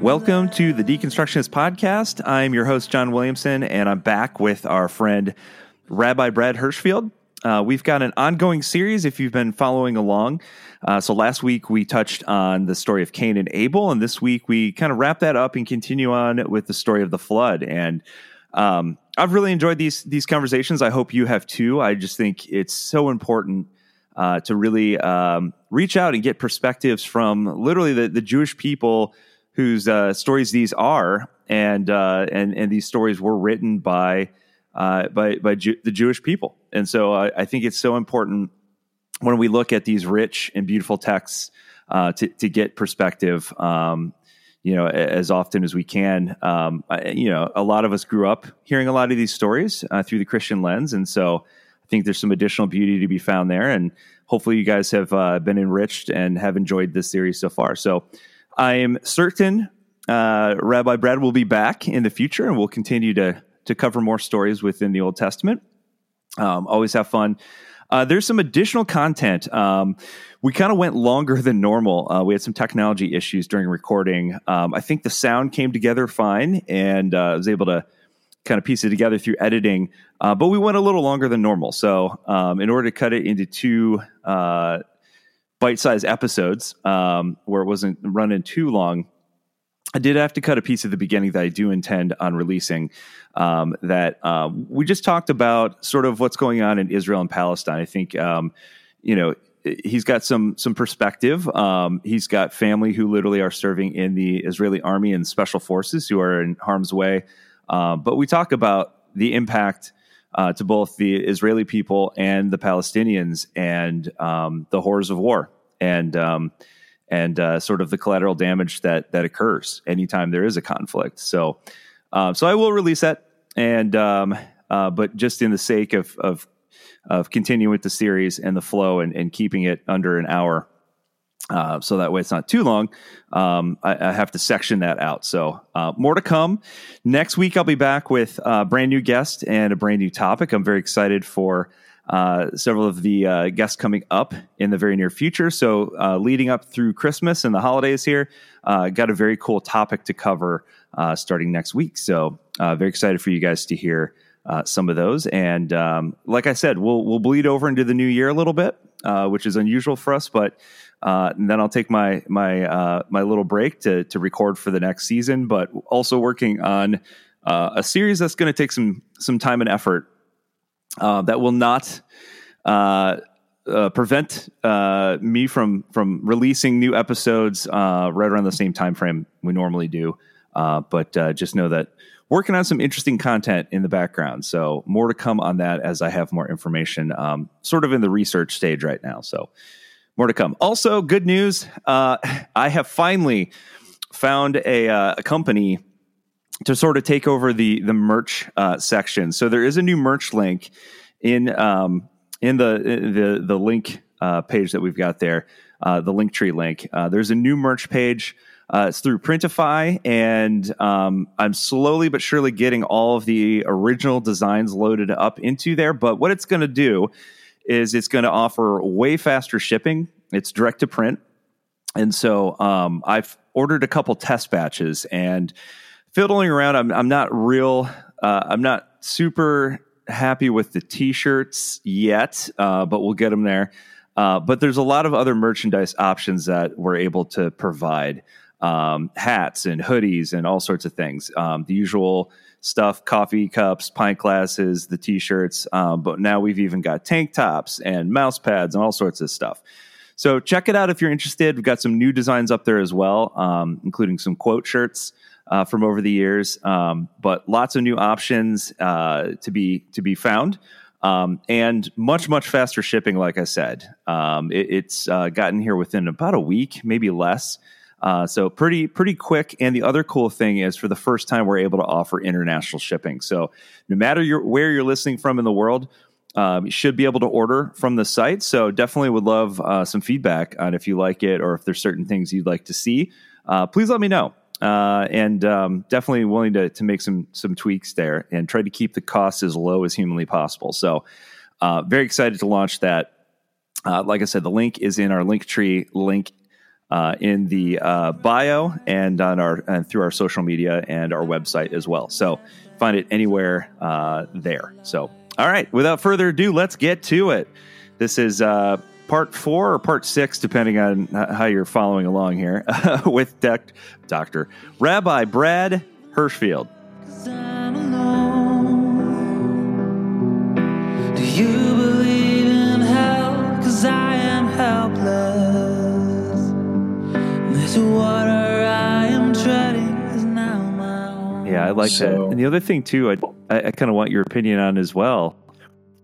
Welcome to the Deconstructionist Podcast. I'm your host, John Williamson, and I'm back with our friend Rabbi Brad Hirschfield. Uh, we've got an ongoing series if you've been following along. Uh, so last week we touched on the story of Cain and Abel, and this week we kind of wrap that up and continue on with the story of the flood. And um, I've really enjoyed these these conversations. I hope you have too. I just think it's so important uh, to really um, reach out and get perspectives from literally the, the Jewish people whose uh, stories these are, and uh, and and these stories were written by uh, by by Ju- the Jewish people. And so I, I think it's so important when we look at these rich and beautiful texts uh, to to get perspective. Um, you know, as often as we can. Um, I, you know, a lot of us grew up hearing a lot of these stories uh, through the Christian lens, and so I think there's some additional beauty to be found there. And hopefully, you guys have uh, been enriched and have enjoyed this series so far. So, I am certain uh, Rabbi Brad will be back in the future, and we'll continue to to cover more stories within the Old Testament. Um, always have fun. Uh, there's some additional content. Um, we kind of went longer than normal. Uh, we had some technology issues during recording. Um, I think the sound came together fine, and uh, I was able to kind of piece it together through editing. Uh, but we went a little longer than normal. So, um, in order to cut it into two uh, bite-sized episodes, um, where it wasn't running too long, I did have to cut a piece at the beginning that I do intend on releasing. Um, that um, we just talked about sort of what's going on in Israel and Palestine. I think um, you know he's got some some perspective. Um, he's got family who literally are serving in the Israeli army and special forces who are in harm's way. Uh, but we talk about the impact uh, to both the Israeli people and the Palestinians and um, the horrors of war and um, and uh, sort of the collateral damage that that occurs anytime there is a conflict. So, um, so I will release that, and um, uh, but just in the sake of of of continuing with the series and the flow and, and keeping it under an hour, uh, so that way it's not too long. Um, I, I, have to section that out. So uh, more to come next week. I'll be back with a brand new guest and a brand new topic. I'm very excited for uh, several of the uh, guests coming up in the very near future. So, uh, leading up through Christmas and the holidays here, got a very cool topic to cover starting next week. So, very excited for you guys to hear some of those. And um, like I said, we'll we'll bleed over into the new year a little bit, which is unusual for us. But and then I'll take my my my little break to to record for the next season. But also working on a series that's going to take some some time and effort uh, that will not uh, uh, prevent uh, me from from releasing new episodes uh, right around the same time frame we normally do. Uh, but just know that working on some interesting content in the background. So more to come on that as I have more information. Um, sort of in the research stage right now. So more to come. Also, good news: I have finally found a, a company to sort of take over the the merch uh, section. So there is a new merch link in um, in the the the link uh, page that we've got there, uh, the link. Uh, there's a new merch page. Uh, it's through Printify, and um, I'm slowly but surely getting all of the original designs loaded up into there. But what it's going to do is it's going to offer way faster shipping. It's direct to print, and so um, I've ordered a couple test batches and fiddling around. I'm I'm not real. Uh, I'm not super happy with the t-shirts yet, uh, but we'll get them there. Uh, but there's a lot of other merchandise options that we're able to provide um, hats and hoodies and all sorts of things. Um, the usual stuff coffee cups, pint glasses, the t shirts. Um, but now we've even got tank tops and mouse pads and all sorts of stuff. So check it out if you're interested. We've got some new designs up there as well, um, including some quote shirts uh, from over the years, um, but lots of new options uh, to be to be found. Um, and much much faster shipping. Like I said, um, it, it's uh, gotten here within about a week, maybe less. Uh, so pretty pretty quick. And the other cool thing is, for the first time, we're able to offer international shipping. So no matter your, where you're listening from in the world, um, you should be able to order from the site. So definitely would love uh, some feedback on if you like it or if there's certain things you'd like to see. Uh, please let me know. Uh, and um, definitely willing to to make some some tweaks there and try to keep the costs as low as humanly possible. So uh, very excited to launch that. Uh, like I said, the link is in our link tree link uh, in the uh, bio and on our and through our social media and our website as well. So find it anywhere uh, there. So all right, without further ado, let's get to it. This is uh, part four or part six, depending on how you're following along here, with Doctor Rabbi Brad Hirschfield. Yeah, I like that. And the other thing too, I I, I kind of want your opinion on as well.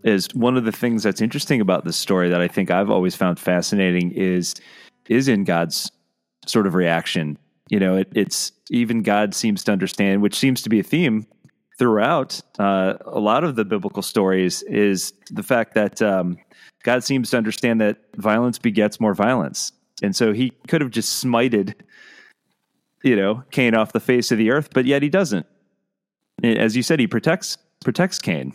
Is one of the things that's interesting about this story that I think I've always found fascinating is is in God's sort of reaction. You know, it, it's even God seems to understand, which seems to be a theme throughout uh, a lot of the biblical stories. Is the fact that um, God seems to understand that violence begets more violence, and so He could have just smited, you know, Cain off the face of the earth, but yet He doesn't as you said, he protects protects Cain.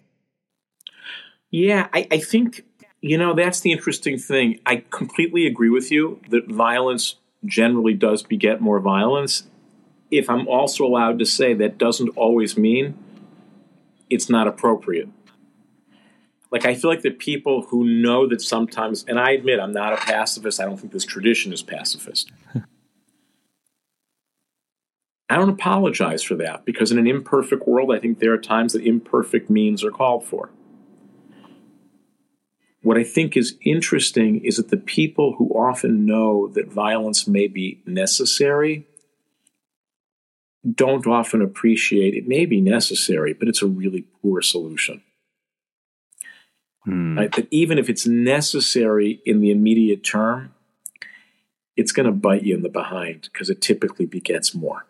Yeah, I, I think, you know, that's the interesting thing. I completely agree with you that violence generally does beget more violence. If I'm also allowed to say that doesn't always mean it's not appropriate. Like, I feel like the people who know that sometimes, and I admit I'm not a pacifist, I don't think this tradition is pacifist. I don't apologize for that because in an imperfect world, I think there are times that imperfect means are called for. What I think is interesting is that the people who often know that violence may be necessary don't often appreciate it may be necessary, but it's a really poor solution. Hmm. Right? That even if it's necessary in the immediate term, it's going to bite you in the behind because it typically begets more.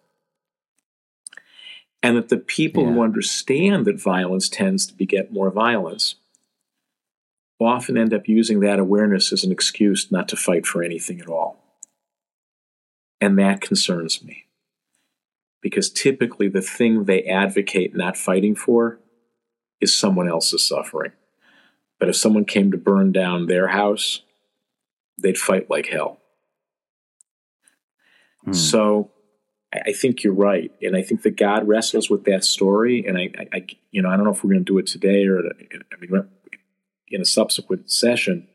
And that the people who understand that violence tends to beget more violence often end up using that awareness as an excuse not to fight for anything at all. And that concerns me. Because typically the thing they advocate not fighting for is someone else's suffering. But if someone came to burn down their house, they'd fight like hell. Hmm. So I think you're right, and I think that God wrestles with that story. And I, I, I you know, I don't know if we're going to do it today or I mean, in a subsequent session.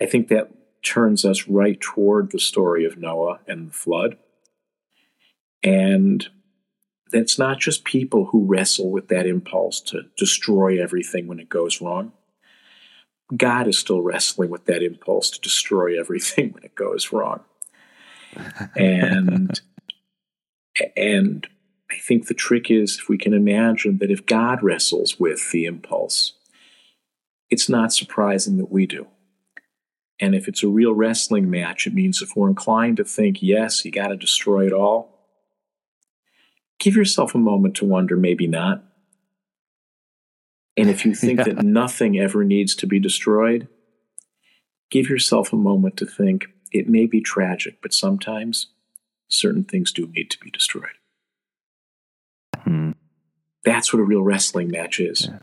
I think that turns us right toward the story of Noah and the flood, and that's not just people who wrestle with that impulse to destroy everything when it goes wrong. God is still wrestling with that impulse to destroy everything when it goes wrong. And and I think the trick is if we can imagine that if God wrestles with the impulse, it's not surprising that we do. And if it's a real wrestling match, it means if we're inclined to think, yes, you got to destroy it all, give yourself a moment to wonder, maybe not. And if you think Yeah. that nothing ever needs to be destroyed, give yourself a moment to think, it may be tragic, but sometimes certain things do need to be destroyed. Hmm. That's what a real wrestling match is. Yeah.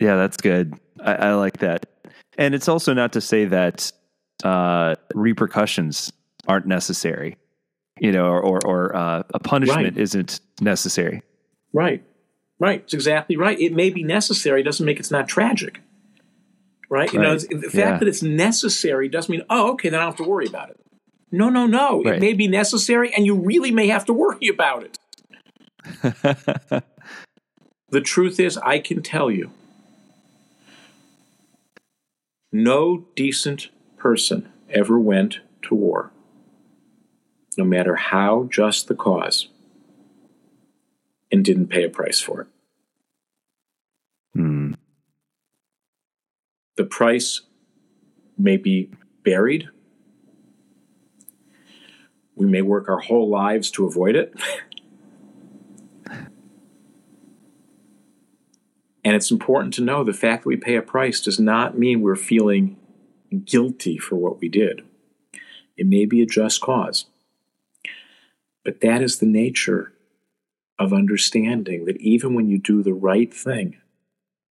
Yeah, that's good. I, I like that. And it's also not to say that uh, repercussions aren't necessary, you know, or or, or uh, a punishment Right. isn't necessary. Right. Right. It's exactly right. It may be necessary, doesn't make it's not tragic. Right? You know, Right. it's- the fact Yeah. that it's necessary doesn't mean, oh, okay, then I don't have to worry about it. No, no, no. Right. It may be necessary and you really may have to worry about it. The truth is, I can tell you, no decent person ever went to war no matter how just the cause, and didn't pay a price for it. Hmm. The price may be buried. We may work our whole lives to avoid it. and it's important to know the fact that we pay a price does not mean we're feeling guilty for what we did. It may be a just cause. But that is the nature of understanding that even when you do the right thing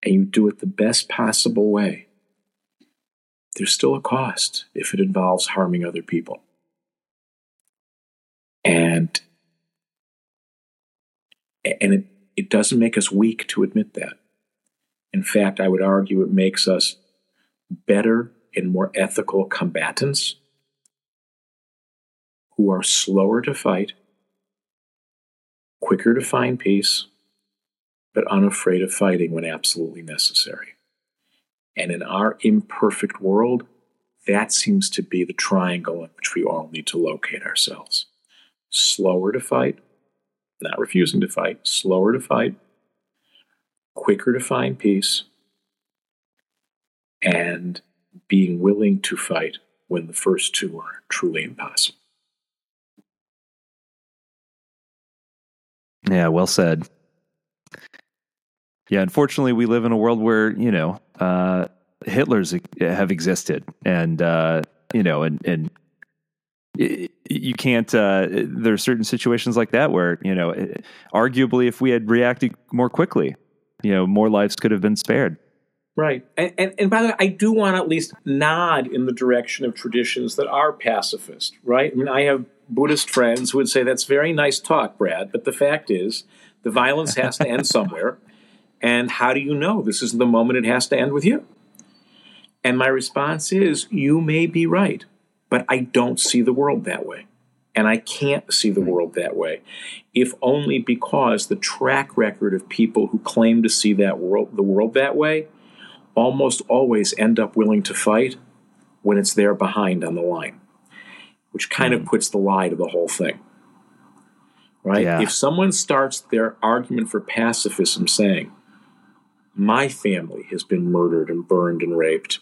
and you do it the best possible way, there's still a cost if it involves harming other people. And and it, it doesn't make us weak to admit that. In fact, I would argue it makes us better and more ethical combatants who are slower to fight, quicker to find peace, but unafraid of fighting when absolutely necessary. And in our imperfect world, that seems to be the triangle in which we all need to locate ourselves. Slower to fight, not refusing to fight, slower to fight, quicker to find peace, and being willing to fight when the first two are truly impossible. Yeah, well said. Yeah, unfortunately, we live in a world where you know uh, Hitlers have existed, and uh, you know, and and you can't. Uh, there are certain situations like that where you know, arguably, if we had reacted more quickly, you know, more lives could have been spared. Right, and, and and by the way, I do want to at least nod in the direction of traditions that are pacifist. Right, I mean, I have Buddhist friends who would say that's very nice talk, Brad, but the fact is, the violence has to end somewhere. And how do you know this isn't the moment it has to end with you? And my response is, you may be right, but I don't see the world that way. And I can't see the hmm. world that way, if only because the track record of people who claim to see that world, the world that way, almost always end up willing to fight when it's their behind on the line, which kind of hmm. puts the lie to the whole thing. Right? Yeah. If someone starts their argument for pacifism saying, my family has been murdered and burned and raped,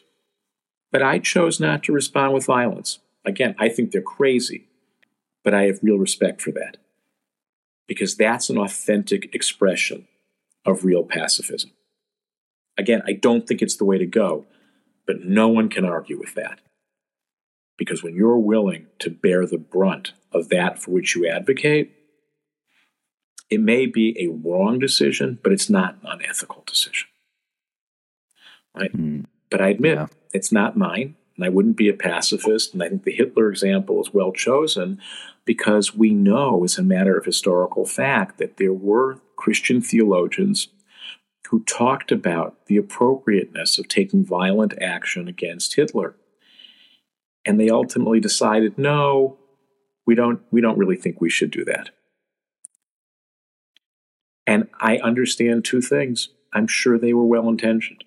but I chose not to respond with violence. Again, I think they're crazy, but I have real respect for that because that's an authentic expression of real pacifism. Again, I don't think it's the way to go, but no one can argue with that. Because when you're willing to bear the brunt of that for which you advocate, it may be a wrong decision, but it's not an unethical decision. Right? Mm. But I admit yeah. it's not mine, and I wouldn't be a pacifist. And I think the Hitler example is well chosen because we know, as a matter of historical fact, that there were Christian theologians who talked about the appropriateness of taking violent action against Hitler. And they ultimately decided, no, we don't, we don't really think we should do that. And I understand two things. I'm sure they were well intentioned.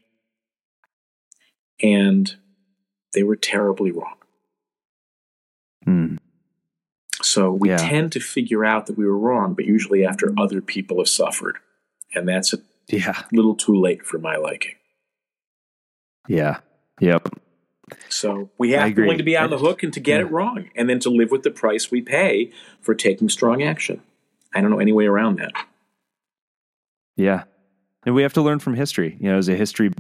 And they were terribly wrong. Hmm. So we yeah. tend to figure out that we were wrong, but usually after other people have suffered. And that's a yeah. little too late for my liking. Yeah. Yep. So we have to willing to be on the hook and to get yeah. it wrong, and then to live with the price we pay for taking strong action. I don't know any way around that. Yeah. And we have to learn from history. You know, as a history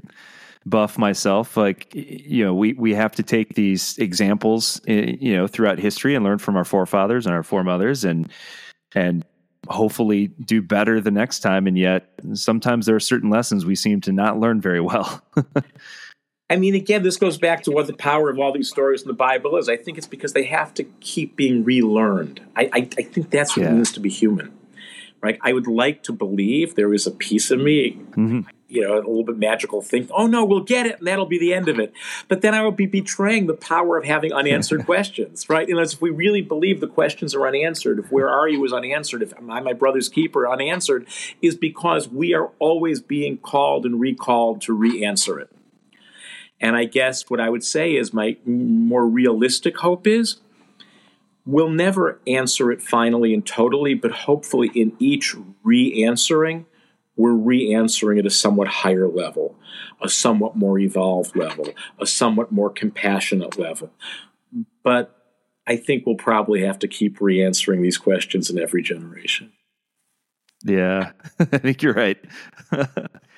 buff myself, like you know, we we have to take these examples, eh, you know, throughout history and learn from our forefathers and our foremothers, and and hopefully do better the next time. And yet, sometimes there are certain lessons we seem to not learn very well. I mean, again, this goes back to what the power of all these stories in the Bible is. I think it's because they have to keep being relearned. I, I, I think that's what yeah. it means to be human right? I would like to believe there is a piece of me, mm-hmm. you know, a little bit magical thing. Oh no, we'll get it, and that'll be the end of it. But then I would be betraying the power of having unanswered questions, right? As if we really believe the questions are unanswered, if where are you is unanswered, if am I my brother's keeper unanswered, is because we are always being called and recalled to re-answer it. And I guess what I would say is my more realistic hope is we'll never answer it finally and totally, but hopefully in each re answering, we're re answering at a somewhat higher level, a somewhat more evolved level, a somewhat more compassionate level. But I think we'll probably have to keep re answering these questions in every generation. Yeah, I think you're right.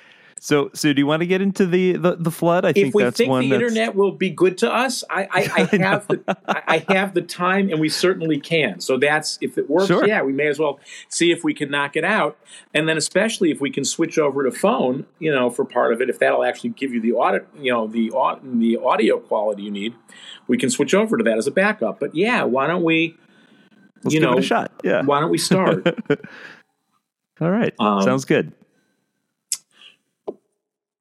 So, so do you want to get into the the, the flood? I think if we that's think one the that's... internet will be good to us, I, I, I have the I have the time, and we certainly can. So that's if it works, Sure. yeah, we may as well see if we can knock it out, and then especially if we can switch over to phone, you know, for part of it, if that'll actually give you the audit, you know, the the audio quality you need, we can switch over to that as a backup. But yeah, why don't we? Let's you give know, it a shot. Yeah. Why don't we start? All right. Um, Sounds good.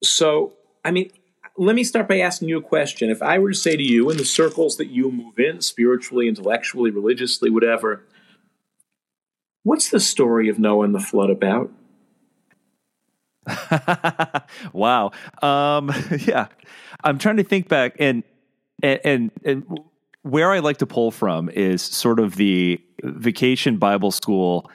So, I mean, let me start by asking you a question. If I were to say to you, in the circles that you move in, spiritually, intellectually, religiously, whatever, what's the story of Noah and the flood about? wow. Um, yeah, I'm trying to think back, and, and and and where I like to pull from is sort of the vacation Bible school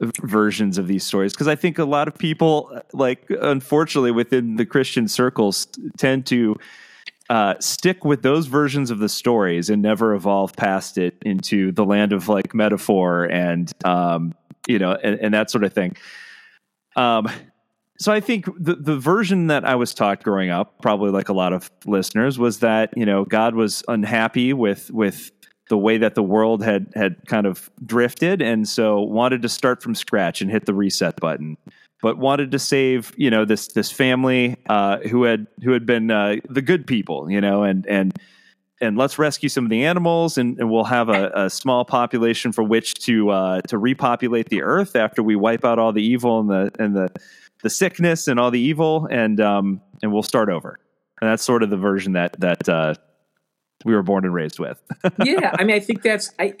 versions of these stories because I think a lot of people, like unfortunately within the Christian circles, tend to uh, stick with those versions of the stories and never evolve past it into the land of like metaphor and um, you know and, and that sort of thing. Um, so I think the the version that I was taught growing up, probably like a lot of listeners, was that you know God was unhappy with with the way that the world had had kind of drifted, and so wanted to start from scratch and hit the reset button, but wanted to save you know this this family uh, who had who had been uh, the good people, you know, and and and let's rescue some of the animals, and, and we'll have a, a small population for which to uh, to repopulate the earth after we wipe out all the evil and the and the the sickness and all the evil, and um, and we'll start over. And that's sort of the version that that uh, we were born and raised with. yeah, I mean, I think that's I.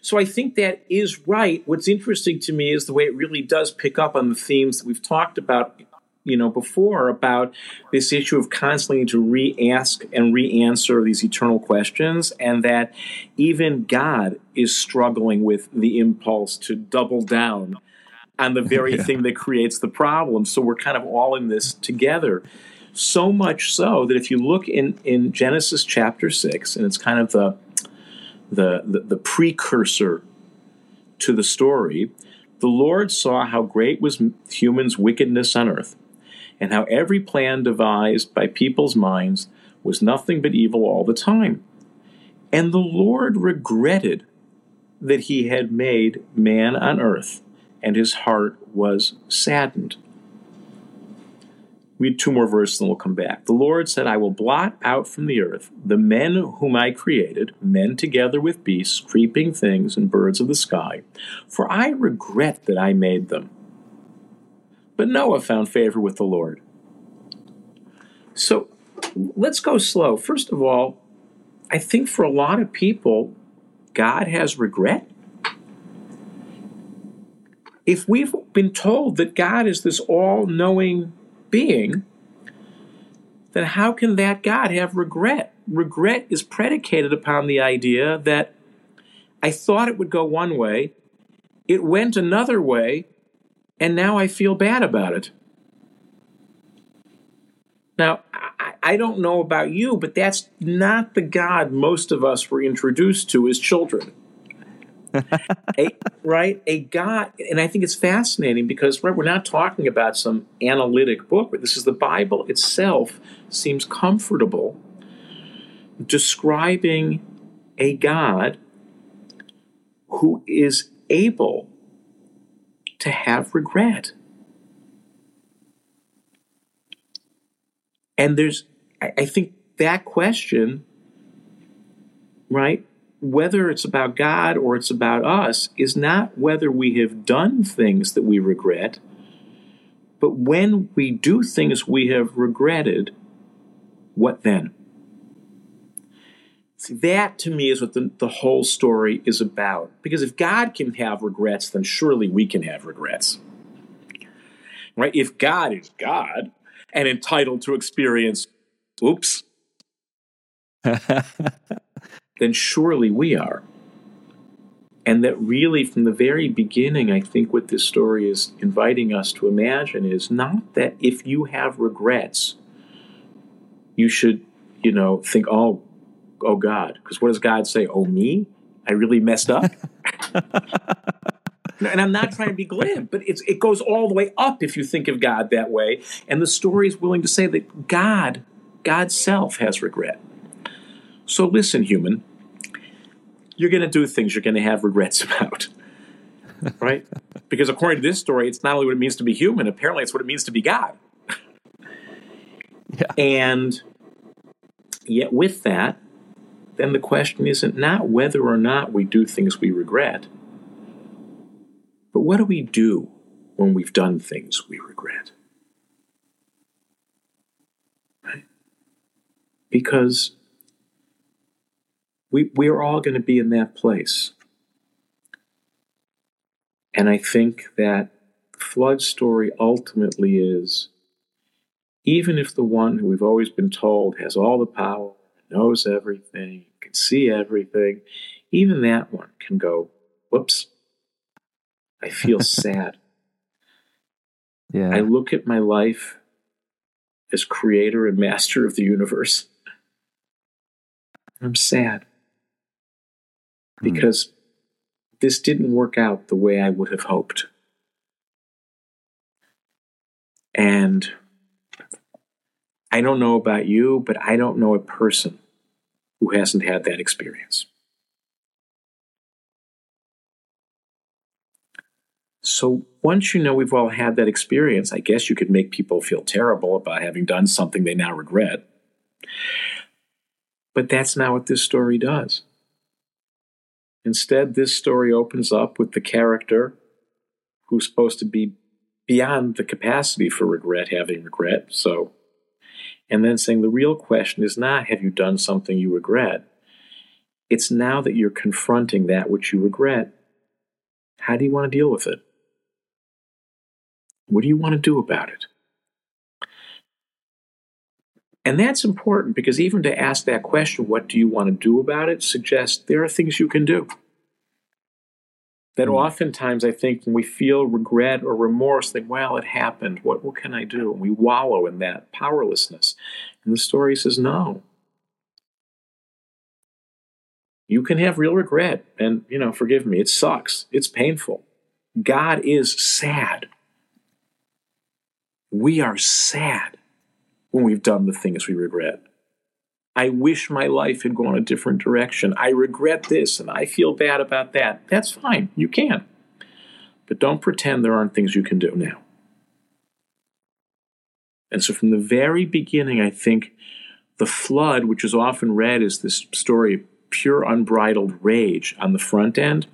So I think that is right. What's interesting to me is the way it really does pick up on the themes that we've talked about, you know, before about this issue of constantly to re-ask and re-answer these eternal questions, and that even God is struggling with the impulse to double down on the very Yeah. thing that creates the problem. So we're kind of all in this together. So much so that if you look in, in Genesis chapter six, and it's kind of the the, the, the precursor to the story, the Lord saw how great was humans' wickedness on earth, and how every plan devised by people's minds was nothing but evil all the time. And the Lord regretted that he had made man on earth, and his heart was saddened. Read two more verses and we'll come back. The Lord said, I will blot out from the earth the men whom I created, men together with beasts, creeping things, and birds of the sky, for I regret that I made them. But Noah found favor with the Lord. So let's go slow. First of all, I think for a lot of people, God has regret. If we've been told that God is this all knowing being, then how can that God have regret? Regret is predicated upon the idea that I thought it would go one way, it went another way, and now I feel bad about it. Now, I, don't know about you, but that's not the God most of us were introduced to as children. A, right? A God, and I think it's fascinating because right, we're not talking about some analytic book, this is the Bible itself seems comfortable describing a God who is able to have regret. And there's, I, I think that question, right, whether it's about God or it's about us, is not whether we have done things that we regret, but when we do things we have regretted, what then? See, that to me is what the, the whole story is about. Because if God can have regrets, then surely we can have regrets. Right? If God is God and entitled to experience, oops, then surely we are. And that really, from the very beginning, I think what this story is inviting us to imagine is not that if you have regrets, you should, you know, think, oh, oh God. Because what does God say? Oh, me? I really messed up? and I'm not trying to be glib, but it goes all the way up if you think of God that way. And the story is willing to say that God, God's self, has regret. So listen, human, you're going to do things you're going to have regrets about. right? Because according to this story, it's not only what it means to be human, apparently it's what it means to be God. yeah. And yet, with that, then the question isn't not whether or not we do things we regret, but what do we do when we've done things we regret? Right? Because we, we're all going to be in that place. And I think that the flood story ultimately is even if the one who we've always been told has all the power, knows everything, can see everything, even that one can go, whoops, I feel sad. Yeah. I look at my life as creator and master of the universe. I'm sad. Because mm. this didn't work out the way I would have hoped. And I don't know about you, but I don't know a person who hasn't had that experience. So once you know we've all had that experience, I guess you could make people feel terrible about having done something they now regret. But that's not what this story does. Instead, this story opens up with the character who's supposed to be beyond the capacity for regret having regret. So, and then saying the real question is not have you done something you regret? It's now that you're confronting that which you regret. How do you want to deal with it? What do you want to do about it? And that's important because even to ask that question, what do you want to do about it, suggests there are things you can do. That mm. oftentimes I think when we feel regret or remorse, think, well, it happened. What, what can I do? And we wallow in that powerlessness. And the story says, no. You can have real regret. And, you know, forgive me, it sucks. It's painful. God is sad we are sad when we've done the things we regret. I wish my life had gone a different direction. I regret this and I feel bad about that. That's fine. You can. But don't pretend there aren't things you can do now. And so, from the very beginning, I think the flood, which is often read as this story of pure unbridled rage on the front end,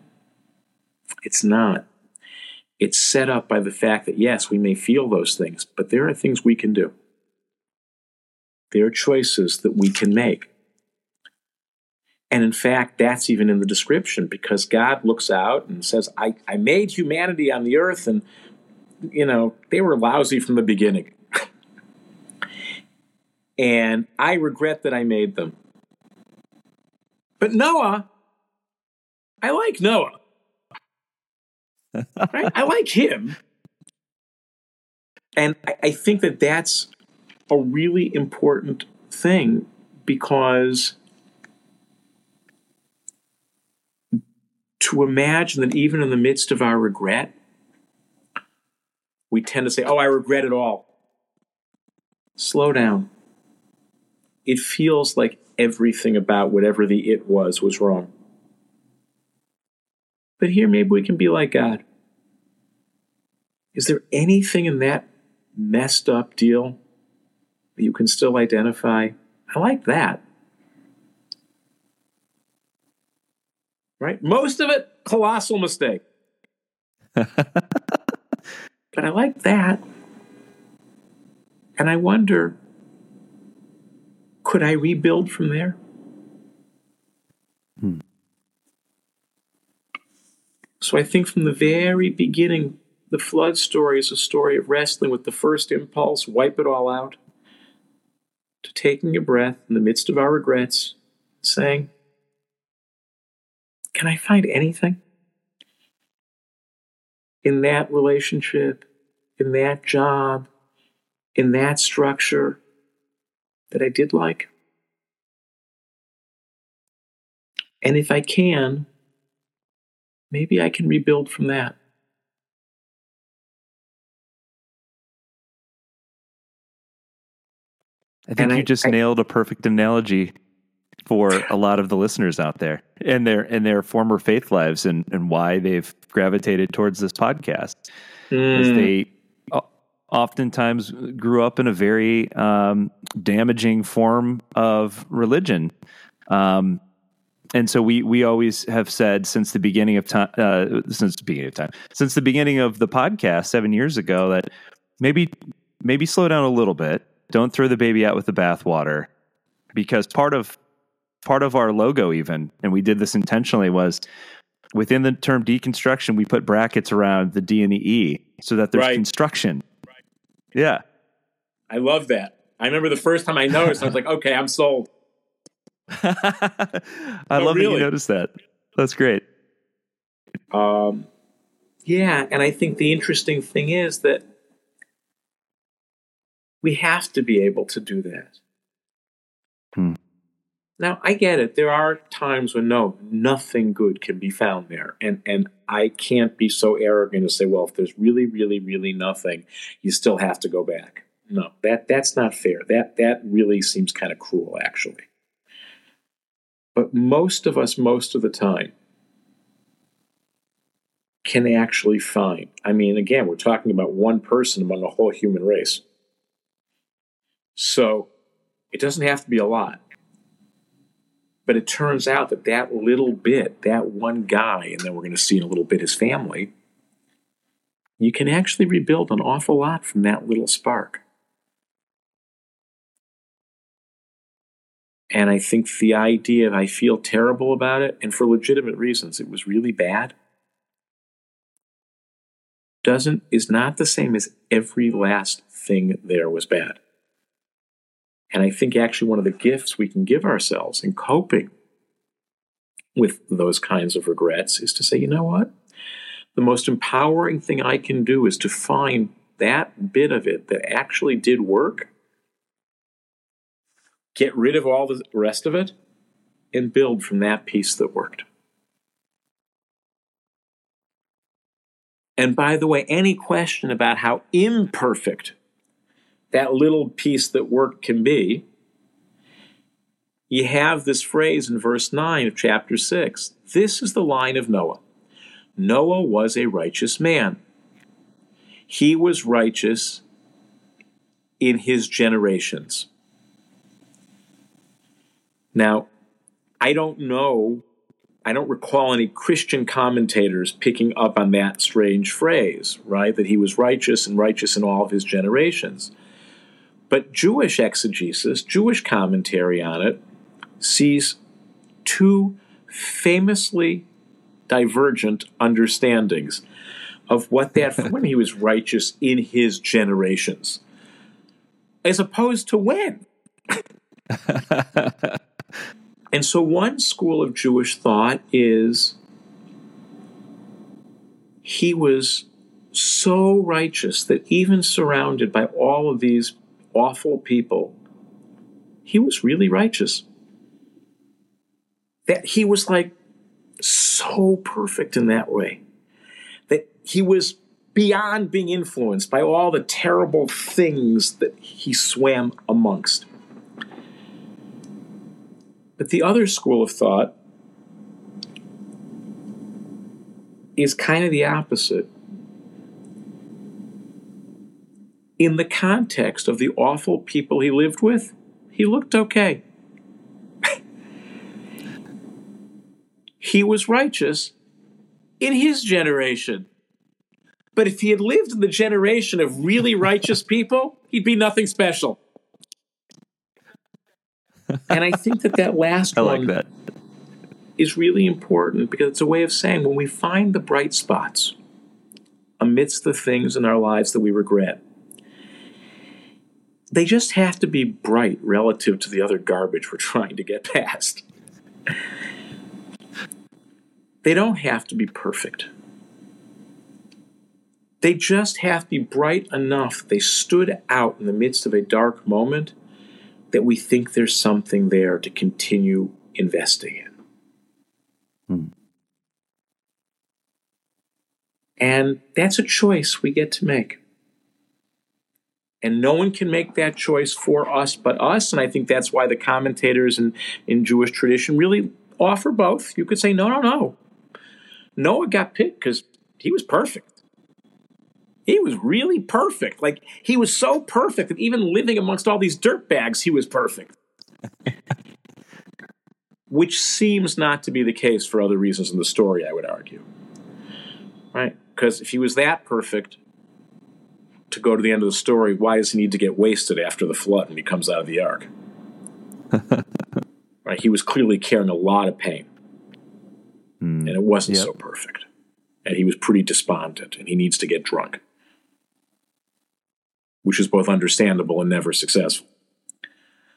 it's not. It's set up by the fact that, yes, we may feel those things, but there are things we can do. There are choices that we can make. And in fact, that's even in the description because God looks out and says, I, I made humanity on the earth, and, you know, they were lousy from the beginning. and I regret that I made them. But Noah, I like Noah right? I like him. And I, I think that that's a really important thing because to imagine that even in the midst of our regret, we tend to say, Oh, I regret it all. Slow down. It feels like everything about whatever the it was was wrong. But here, maybe we can be like God. Is there anything in that messed up deal that you can still identify? I like that. Right? Most of it, colossal mistake. but I like that. And I wonder could I rebuild from there? Hmm. So I think from the very beginning, the flood story is a story of wrestling with the first impulse, wipe it all out, taking a breath in the midst of our regrets, saying, Can I find anything? in that relationship, in that job, in that structure that I did like? And if I can, maybe I can rebuild from that. I think And you I- just I- nailed a perfect analogy for a lot of the listeners out there and their and their former faith lives and, and why they've gravitated towards this podcast. Mm. they oftentimes grew up in a very um, damaging form of religion. Um, and so we we always have said since the beginning of time uh, since the beginning of time since the beginning of the podcast seven years ago that maybe maybe slow down a little bit don't throw the baby out with the bathwater because part of part of our logo even and we did this intentionally was within the term deconstruction we put brackets around the d and the e so that there's Right. construction yeah I love that. I remember the first time I noticed, I was like, okay, I'm sold. i Oh, love that you noticed that that's great Um, yeah, and I think the interesting thing is that we have to be able to do that. Hmm. Now, I get it. There are times when no, nothing good can be found there, and and I can't be so arrogant to say, well, if there's really, really, really nothing, you still have to go back. No, that that's not fair. That that really seems kind of cruel, actually. But most of us, most of the time, can actually find. I mean, again, we're talking about one person among the whole human race. So it doesn't have to be a lot. But it turns out that that little bit, that one guy, and then we're going to see in a little bit his family, you can actually rebuild an awful lot from that little spark. And I think the idea of I feel terrible about it, and for legitimate reasons, it was really bad, doesn't is not the same as every last thing there was bad. And I think actually one of the gifts we can give ourselves in coping with those kinds of regrets is to say, you know what? The most empowering thing I can do is to find that bit of it that actually did work, get rid of all the rest of it, and build from that piece that worked. And by the way, any question about how imperfect that little piece that work can be, you have this phrase in verse 9 of chapter 6. This is the line of Noah. Noah was a righteous man. He was righteous in his generations. Now, I don't know, I don't recall any Christian commentators picking up on that strange phrase, right? That he was righteous and righteous in all of his generations. But Jewish exegesis, Jewish commentary on it, sees two famously divergent understandings of what that when he was righteous in his generations, as opposed to when. and so, one school of Jewish thought is he was so righteous that even surrounded by all of these awful people, he was really righteous. That he was like so perfect in that way. That he was beyond being influenced by all the terrible things that he swam amongst. But the other school of thought is kind of the opposite. In the context of the awful people he lived with, he looked okay. he was righteous in his generation. But if he had lived in the generation of really righteous people, he'd be nothing special. and I think that that last I one like that. is really important because it's a way of saying when we find the bright spots amidst the things in our lives that we regret, they just have to be bright relative to the other garbage we're trying to get past. They don't have to be perfect. They just have to be bright enough. They stood out in the midst of a dark moment that we think there's something there to continue investing in. Hmm. And that's a choice we get to make. And no one can make that choice for us but us. And I think that's why the commentators in, in Jewish tradition really offer both. You could say, no, no, no. Noah got picked because he was perfect. He was really perfect. Like, he was so perfect that even living amongst all these dirt bags, he was perfect. Which seems not to be the case for other reasons in the story, I would argue. Right? Because if he was that perfect to go to the end of the story, why does he need to get wasted after the flood when he comes out of the ark? right? He was clearly carrying a lot of pain. Mm, and it wasn't yep. so perfect. And he was pretty despondent and he needs to get drunk, which is both understandable and never successful.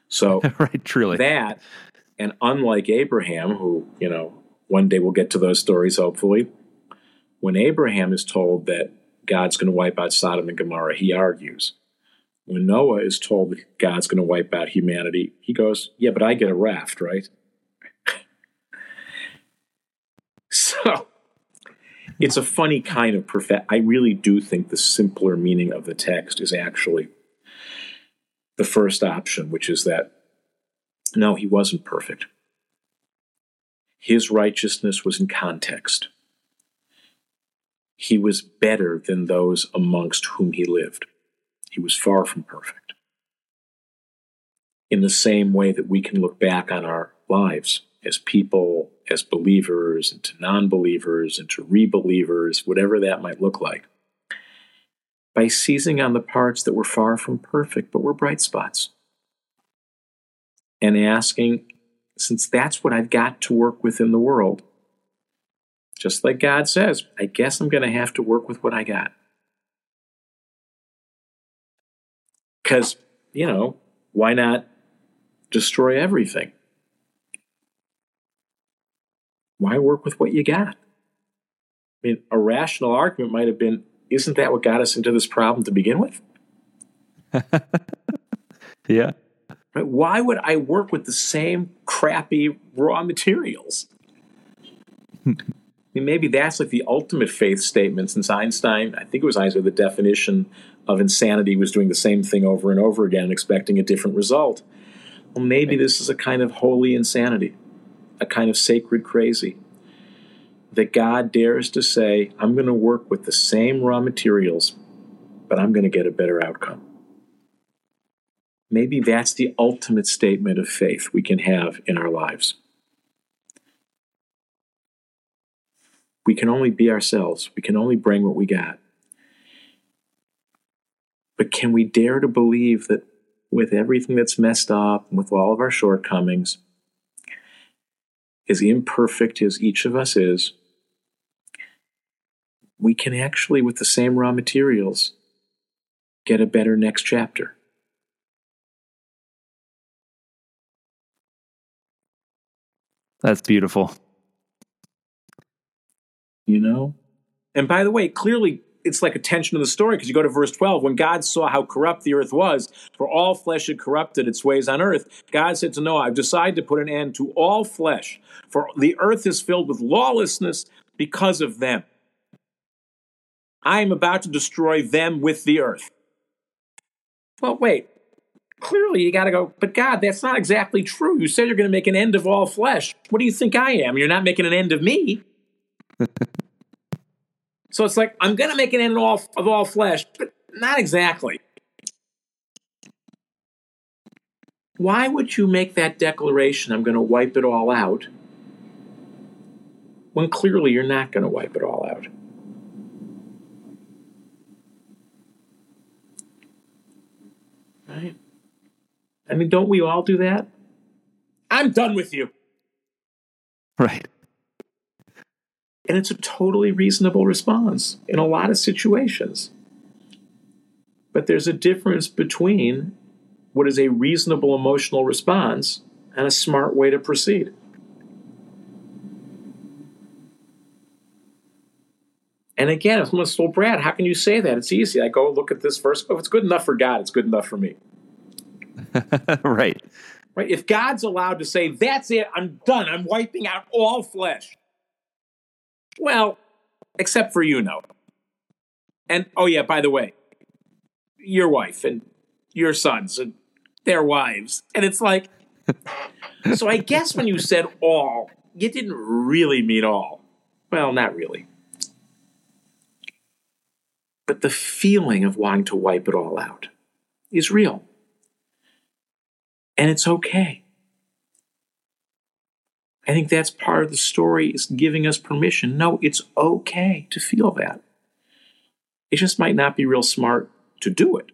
So, right, truly. That, and unlike Abraham, who, you know, one day we'll get to those stories, hopefully, when Abraham is told that God's going to wipe out Sodom and Gomorrah, he argues. When Noah is told that God's going to wipe out humanity, he goes, Yeah, but I get a raft, right? so it's a funny kind of perfect. I really do think the simpler meaning of the text is actually the first option, which is that no, he wasn't perfect. His righteousness was in context he was better than those amongst whom he lived. He was far from perfect. In the same way that we can look back on our lives as people, as believers, and to non believers, and to re believers, whatever that might look like, by seizing on the parts that were far from perfect but were bright spots. And asking, since that's what I've got to work with in the world, just like God says, I guess I'm going to have to work with what I got. Because, you know, why not destroy everything? Why work with what you got? I mean, a rational argument might have been isn't that what got us into this problem to begin with? yeah. Right? Why would I work with the same crappy raw materials? mean, maybe that's like the ultimate faith statement since Einstein, I think it was Einstein, the definition of insanity was doing the same thing over and over again and expecting a different result. Well, maybe this is a kind of holy insanity, a kind of sacred crazy. That God dares to say, I'm going to work with the same raw materials, but I'm going to get a better outcome. Maybe that's the ultimate statement of faith we can have in our lives. We can only be ourselves. We can only bring what we got. But can we dare to believe that with everything that's messed up, with all of our shortcomings, as imperfect as each of us is, we can actually, with the same raw materials, get a better next chapter. That's beautiful you know? And by the way, clearly it's like a tension of the story because you go to verse 12 when god saw how corrupt the earth was for all flesh had corrupted its ways on earth god said to noah i've decided to put an end to all flesh for the earth is filled with lawlessness because of them. I am about to destroy them with the earth. Well wait clearly you got to go but god that's not exactly true. You said you're going to make an end of all flesh. What do you think i am? You're not making an end of me so it's like I'm going to make an end of all, of all flesh, but not exactly. Why would you make that declaration, I'm going to wipe it all out, when clearly you're not going to wipe it all out? Right? I mean, don't we all do that? I'm done with you. Right. And it's a totally reasonable response in a lot of situations. But there's a difference between what is a reasonable emotional response and a smart way to proceed. And again, if someone told Brad, how can you say that? It's easy. I go look at this verse. Oh, if it's good enough for God, it's good enough for me. right. Right. If God's allowed to say, that's it, I'm done, I'm wiping out all flesh. Well, except for you, Noah. And oh, yeah, by the way, your wife and your sons and their wives. And it's like, so I guess when you said all, you didn't really mean all. Well, not really. But the feeling of wanting to wipe it all out is real. And it's okay. I think that's part of the story is giving us permission. No, it's okay to feel that. It just might not be real smart to do it.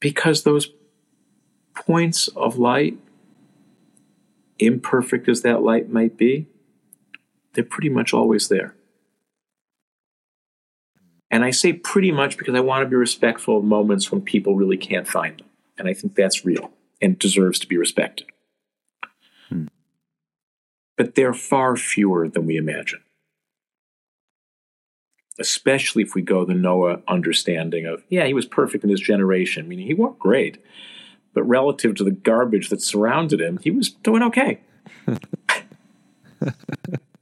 Because those points of light, imperfect as that light might be, they're pretty much always there. And I say pretty much because I want to be respectful of moments when people really can't find them. And I think that's real and deserves to be respected. Hmm. But they're far fewer than we imagine. Especially if we go the Noah understanding of, yeah, he was perfect in his generation, meaning he wasn't great. But relative to the garbage that surrounded him, he was doing okay.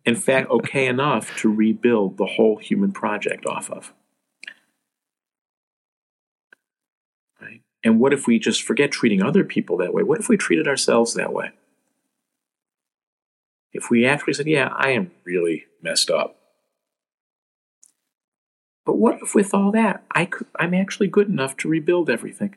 in fact, okay enough to rebuild the whole human project off of. Right? And what if we just forget treating other people that way? What if we treated ourselves that way? If we actually said, Yeah, I am really messed up. But what if with all that, I could, I'm actually good enough to rebuild everything?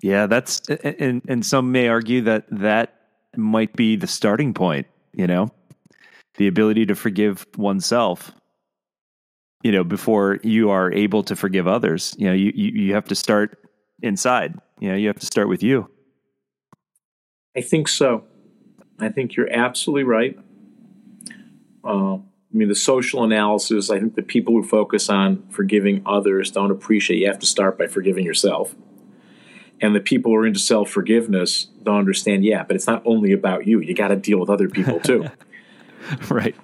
Yeah, that's and and some may argue that that might be the starting point, you know. The ability to forgive oneself. You know, before you are able to forgive others. You know, you you, you have to start inside. You know, you have to start with you. I think so. I think you're absolutely right. Uh, I mean, the social analysis, I think the people who focus on forgiving others don't appreciate you have to start by forgiving yourself. And the people who are into self forgiveness don't understand, yeah, but it's not only about you. You got to deal with other people too. right.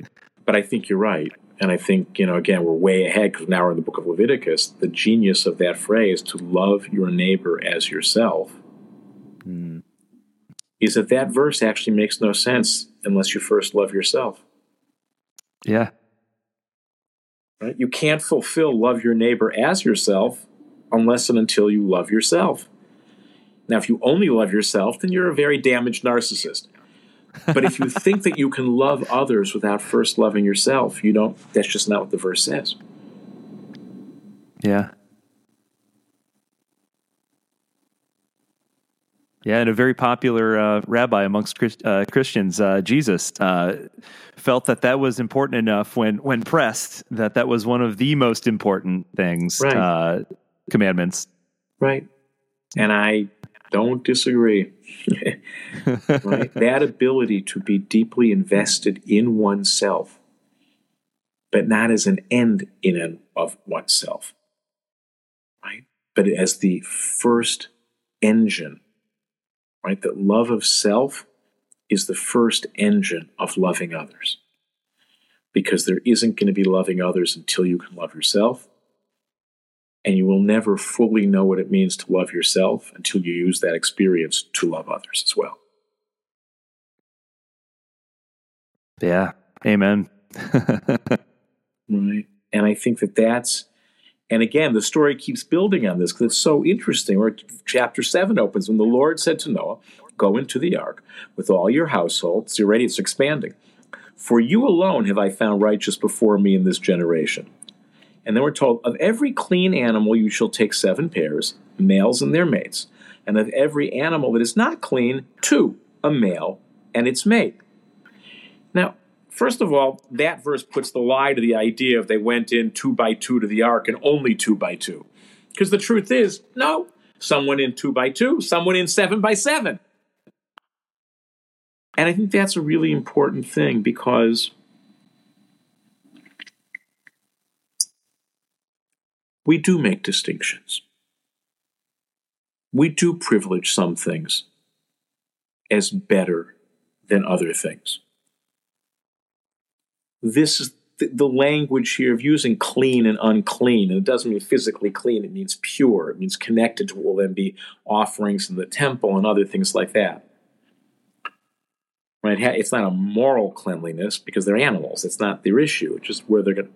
But I think you're right. And I think, you know, again, we're way ahead because now we're in the book of Leviticus. The genius of that phrase, to love your neighbor as yourself, mm. is that that verse actually makes no sense unless you first love yourself. Yeah. Right? You can't fulfill love your neighbor as yourself unless and until you love yourself. Now, if you only love yourself, then you're a very damaged narcissist. But if you think that you can love others without first loving yourself, you don't, that's just not what the verse says. Yeah. Yeah, and a very popular uh, rabbi amongst Christ, uh, Christians, uh, Jesus, uh, felt that that was important enough when when pressed that that was one of the most important things, right. Uh, commandments. Right. And I don't disagree. right? That ability to be deeply invested in oneself, but not as an end in and of oneself, right? But as the first engine, right? That love of self is the first engine of loving others. Because there isn't going to be loving others until you can love yourself and you will never fully know what it means to love yourself until you use that experience to love others as well. Yeah. Amen. right. And I think that that's, and again, the story keeps building on this because it's so interesting. Where chapter 7 opens when the Lord said to Noah, Go into the ark with all your household. See, already it's expanding. For you alone have I found righteous before me in this generation. And then we're told, of every clean animal you shall take seven pairs, males and their mates. And of every animal that is not clean, two, a male and its mate. Now, first of all, that verse puts the lie to the idea of they went in two by two to the ark and only two by two. Because the truth is, no, some went in two by two, some went in seven by seven. And I think that's a really important thing because we do make distinctions. We do privilege some things as better than other things. This is the, language here of using clean and unclean, and it doesn't mean physically clean, it means pure. It means connected to what will then be offerings in the temple and other things like that. Right? It's not a moral cleanliness because they're animals. It's not their issue. It's just where they're going to.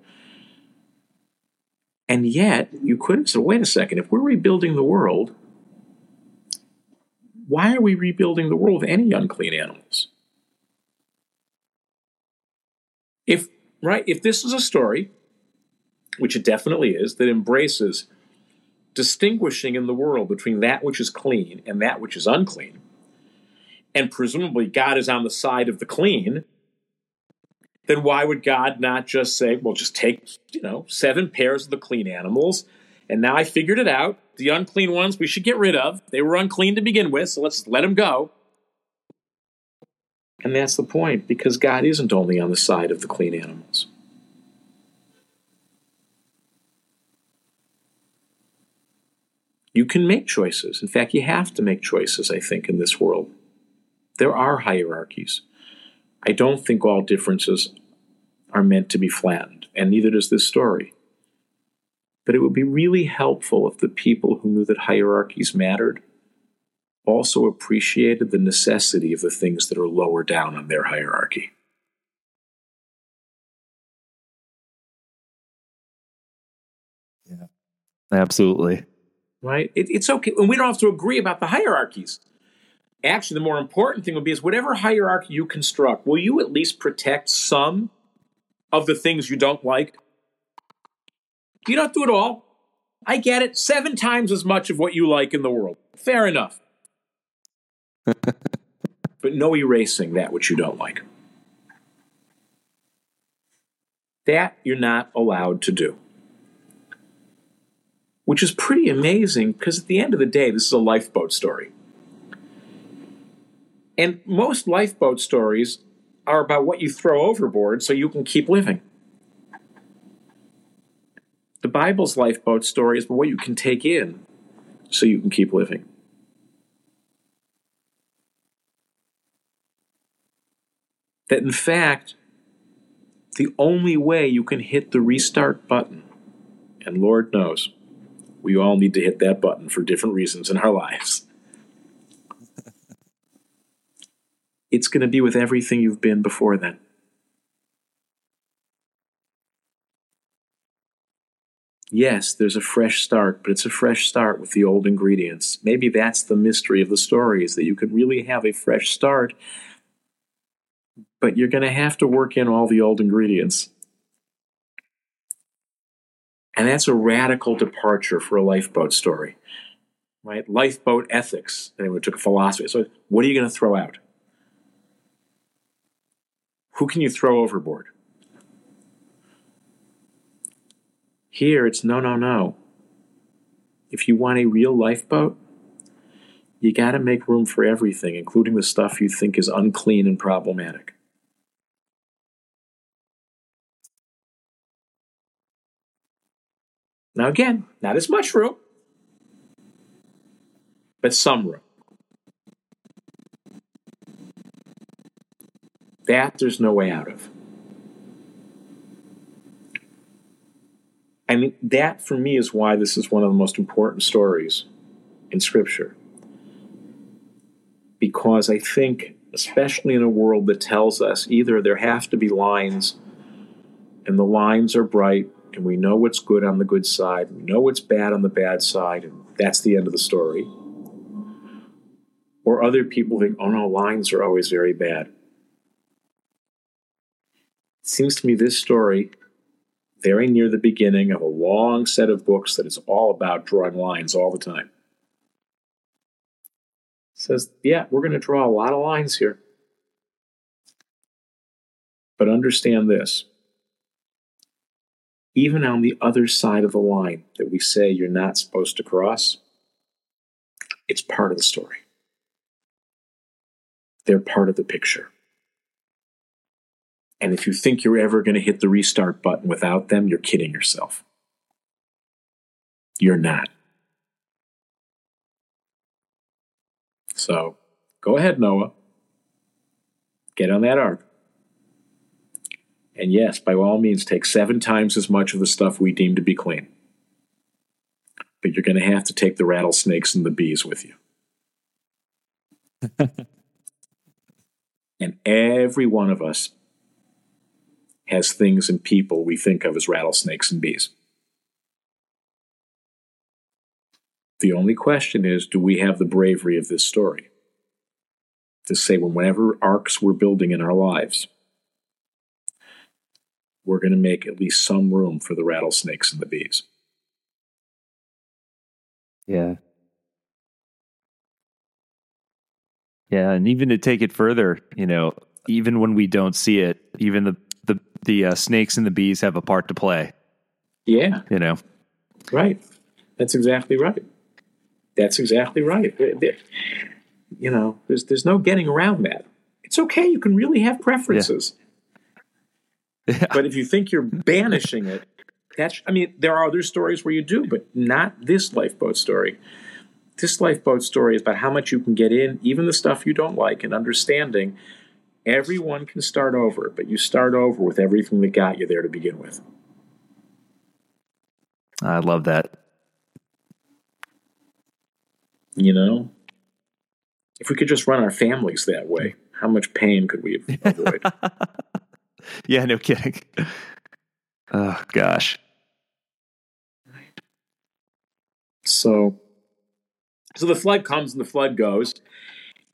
And yet, you could have said, wait a second, if we're rebuilding the world, why are we rebuilding the world with any unclean animals? If right, if this is a story, which it definitely is, that embraces distinguishing in the world between that which is clean and that which is unclean, and presumably God is on the side of the clean, then why would God not just say, well, just take, you know, seven pairs of the clean animals, and now I figured it out. The unclean ones we should get rid of. They were unclean to begin with, so let's let them go. And that's the point, because God isn't only on the side of the clean animals. You can make choices. In fact, you have to make choices, I think, in this world. There are hierarchies. I don't think all differences are meant to be flattened, and neither does this story. But it would be really helpful if the people who knew that hierarchies mattered also appreciated the necessity of the things that are lower down on their hierarchy. Yeah, absolutely. Right? It, it's okay. And we don't have to agree about the hierarchies. Actually, the more important thing would be is whatever hierarchy you construct, will you at least protect some of the things you don't like? You don't do it all. I get it. Seven times as much of what you like in the world. Fair enough. but no erasing that which you don't like. That you're not allowed to do. Which is pretty amazing because at the end of the day, this is a lifeboat story. And most lifeboat stories are about what you throw overboard so you can keep living. The Bible's lifeboat story is what you can take in so you can keep living. that in fact, the only way you can hit the restart button, and Lord knows, we all need to hit that button for different reasons in our lives. It's going to be with everything you've been before then. Yes, there's a fresh start, but it's a fresh start with the old ingredients. Maybe that's the mystery of the story is that you can really have a fresh start but you're going to have to work in all the old ingredients. And that's a radical departure for a lifeboat story, right? Lifeboat ethics. Anyone took a philosophy. So, what are you going to throw out? Who can you throw overboard? Here, it's no, no, no. If you want a real lifeboat, you got to make room for everything, including the stuff you think is unclean and problematic. Now, again, not as much room, but some room. That there's no way out of. I mean, that for me is why this is one of the most important stories in Scripture. Because I think, especially in a world that tells us either there have to be lines and the lines are bright and we know what's good on the good side, we know what's bad on the bad side, and that's the end of the story. Or other people think, oh no, lines are always very bad. Seems to me this story very near the beginning of a long set of books that is all about drawing lines all the time. Says, yeah, we're going to draw a lot of lines here. But understand this even on the other side of the line that we say you're not supposed to cross, it's part of the story. They're part of the picture. And if you think you're ever going to hit the restart button without them, you're kidding yourself. You're not. So go ahead, Noah. Get on that ark. And yes, by all means, take seven times as much of the stuff we deem to be clean. But you're going to have to take the rattlesnakes and the bees with you. and every one of us has things and people we think of as rattlesnakes and bees. The only question is do we have the bravery of this story to say, when whenever arks we're building in our lives, we're going to make at least some room for the rattlesnakes and the bees? Yeah. Yeah, and even to take it further, you know, even when we don't see it, even the the uh, snakes and the bees have a part to play. Yeah, you know, right. That's exactly right. That's exactly right. You know, there's there's no getting around that. It's okay. You can really have preferences. Yeah. Yeah. But if you think you're banishing it, that's I mean, there are other stories where you do, but not this lifeboat story. This lifeboat story is about how much you can get in, even the stuff you don't like, and understanding everyone can start over, but you start over with everything that got you there to begin with. I love that. You know, if we could just run our families that way, how much pain could we avoid? yeah, no kidding. Oh, gosh. So, so the flood comes and the flood goes,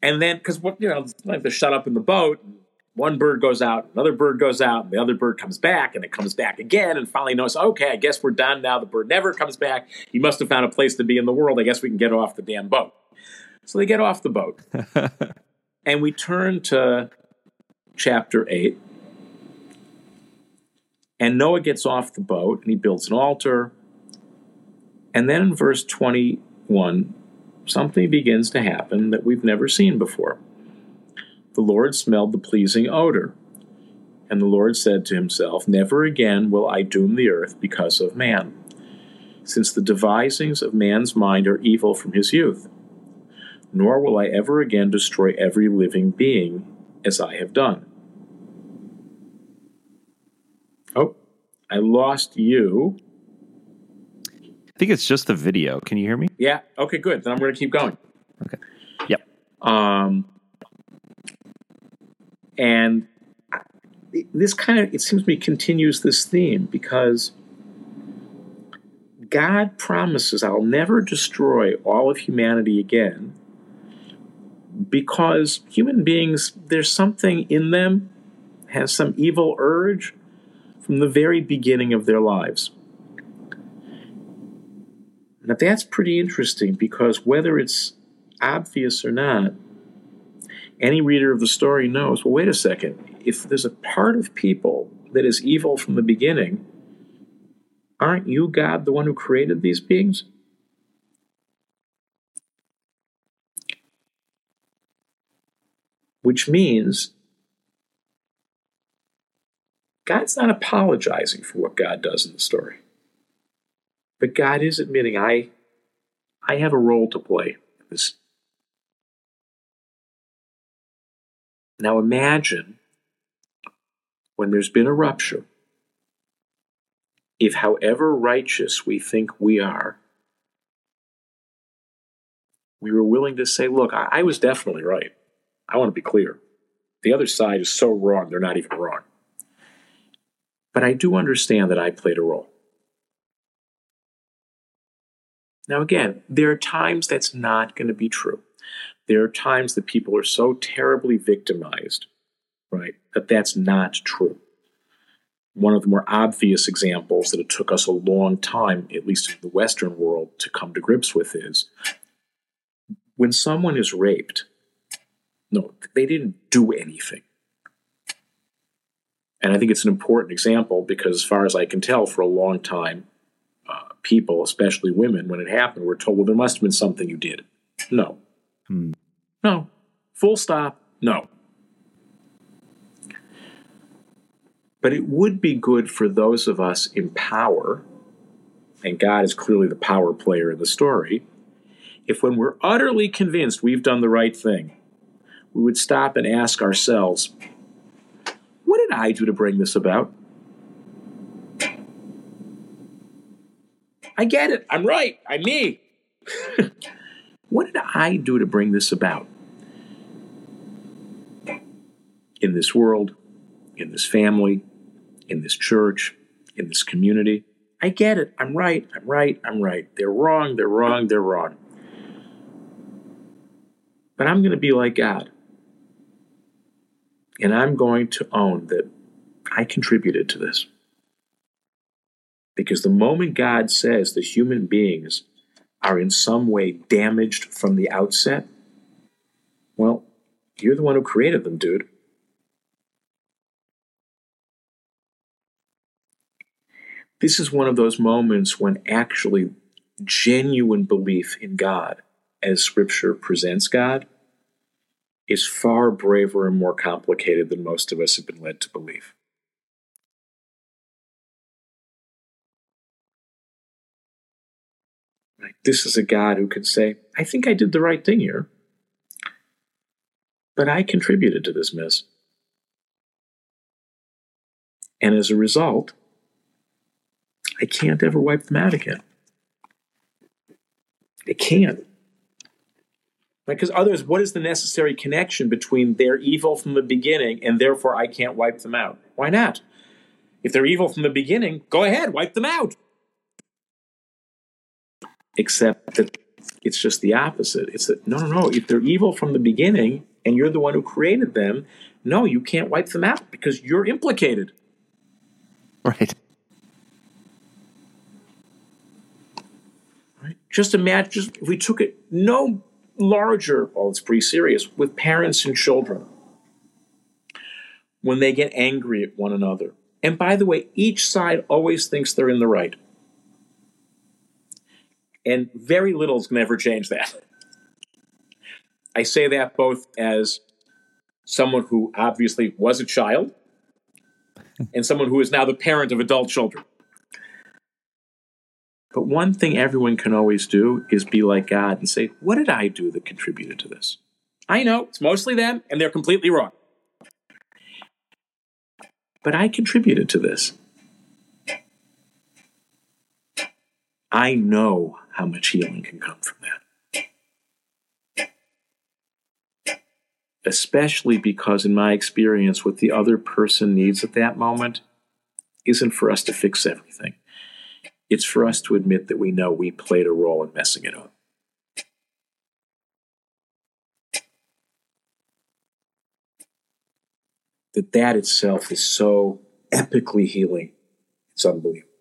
and then because what you know, like they're shut up in the boat, one bird goes out, another bird goes out, and the other bird comes back, and it comes back again, and finally knows, okay, I guess we're done now. The bird never comes back. He must have found a place to be in the world. I guess we can get off the damn boat. So they get off the boat. and we turn to chapter 8. And Noah gets off the boat and he builds an altar. And then in verse 21, something begins to happen that we've never seen before the Lord smelled the pleasing odor. And the Lord said to himself, Never again will I doom the earth because of man, since the devisings of man's mind are evil from his youth. Nor will I ever again destroy every living being as I have done. Oh, I lost you. I think it's just the video. Can you hear me? Yeah. Okay, good. Then I'm going to keep going. Okay. Yep. Um, and this kind of, it seems to me, continues this theme because God promises, I'll never destroy all of humanity again because human beings, there's something in them, has some evil urge from the very beginning of their lives. Now, that's pretty interesting because whether it's obvious or not, any reader of the story knows well, wait a second, if there's a part of people that is evil from the beginning, aren't you, God, the one who created these beings? Which means God's not apologizing for what God does in the story. But God is admitting, I, I have a role to play this Now imagine when there's been a rupture, if however righteous we think we are, we were willing to say, look, I, I was definitely right. I want to be clear. The other side is so wrong, they're not even wrong. But I do understand that I played a role. Now, again, there are times that's not going to be true there are times that people are so terribly victimized, right, that that's not true. one of the more obvious examples that it took us a long time, at least in the Western world, to come to grips with is when someone is raped, no, they didn't do anything. And I think it's an important example because, as far as I can tell, for a long time, people, especially women, when it happened, were told, well, there must have been something you did. No. Hmm. No. Full stop. No. But it would be good for those of us in power, and God is clearly the power player in the story, if when we're utterly convinced we've done the right thing, we would stop and ask ourselves, what did I do to bring this about? I get it. I'm right. I'm me. what did I do to bring this about? In this world, in this family, in this church, in this community. I get it. I'm right. I'm right. I'm right. They're wrong. They're wrong. They're wrong. But I'm going to be like God. And I'm going to own that I contributed to this. Because the moment God says that human beings are in some way damaged from the outset, well, you're the one who created them, dude. This is one of those moments when actually genuine belief in God, as Scripture presents God, is far braver and more complicated than most of us have been led to believe. This is a God who can say, I think I did the right thing here, but I contributed to this mess. And as a result, I can't ever wipe them out again. I can't. Because others, what is the necessary connection between their evil from the beginning and therefore I can't wipe them out? Why not? If they're evil from the beginning, go ahead, wipe them out. Except that it's just the opposite. It's that, no, no, no. If they're evil from the beginning and you're the one who created them, no, you can't wipe them out because you're implicated. Right. Right. Just imagine just if we took it no larger, well, it's pretty serious, with parents and children when they get angry at one another. And by the way, each side always thinks they're in the right. And very little is going to ever change that. I say that both as someone who obviously was a child and someone who is now the parent of adult children. But one thing everyone can always do is be like God and say, What did I do that contributed to this? I know it's mostly them, and they're completely wrong. But I contributed to this. I know how much healing can come from that. Especially because, in my experience, what the other person needs at that moment isn't for us to fix everything. It's for us to admit that we know we played a role in messing it up. That that itself is so epically healing. It's unbelievable.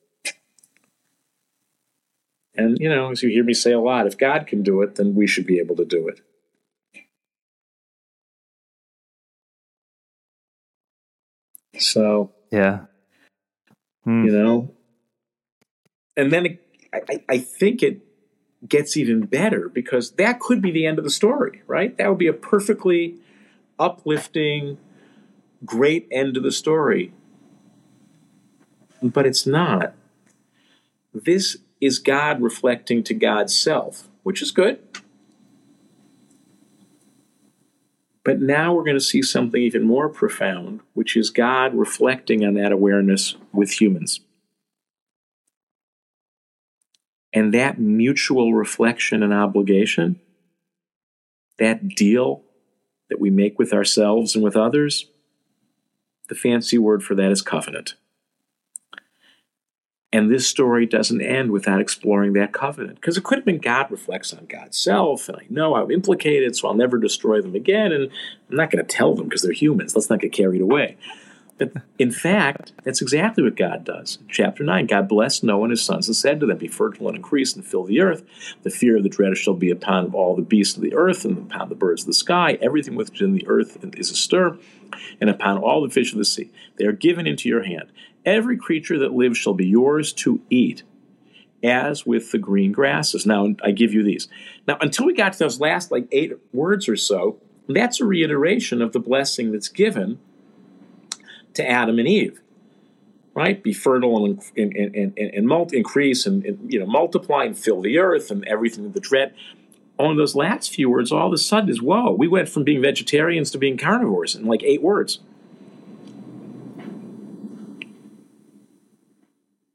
And, you know, as you hear me say a lot, if God can do it, then we should be able to do it. So, yeah. Hmm. You know, and then it, I, I think it gets even better because that could be the end of the story, right? That would be a perfectly uplifting, great end of the story. But it's not. This is God reflecting to God's self, which is good. But now we're going to see something even more profound, which is God reflecting on that awareness with humans. And that mutual reflection and obligation, that deal that we make with ourselves and with others, the fancy word for that is covenant. And this story doesn't end without exploring that covenant. Because it could have been God reflects on God's self, and I know I'm implicated, so I'll never destroy them again. And I'm not going to tell them because they're humans. Let's not get carried away. But in fact, that's exactly what God does. In chapter 9, God blessed Noah and his sons and said to them, Be fertile and increase and fill the earth. The fear of the dread shall be upon all the beasts of the earth and upon the birds of the sky. Everything within the earth is astir, and upon all the fish of the sea. They are given into your hand. Every creature that lives shall be yours to eat, as with the green grasses. Now, I give you these. Now, until we got to those last like eight words or so, that's a reiteration of the blessing that's given to Adam and Eve. Right? Be fertile and, and, and, and, and multi, increase and, and, you know, multiply and fill the earth and everything with the dread. On those last few words, all of a sudden is whoa, we went from being vegetarians to being carnivores in like eight words.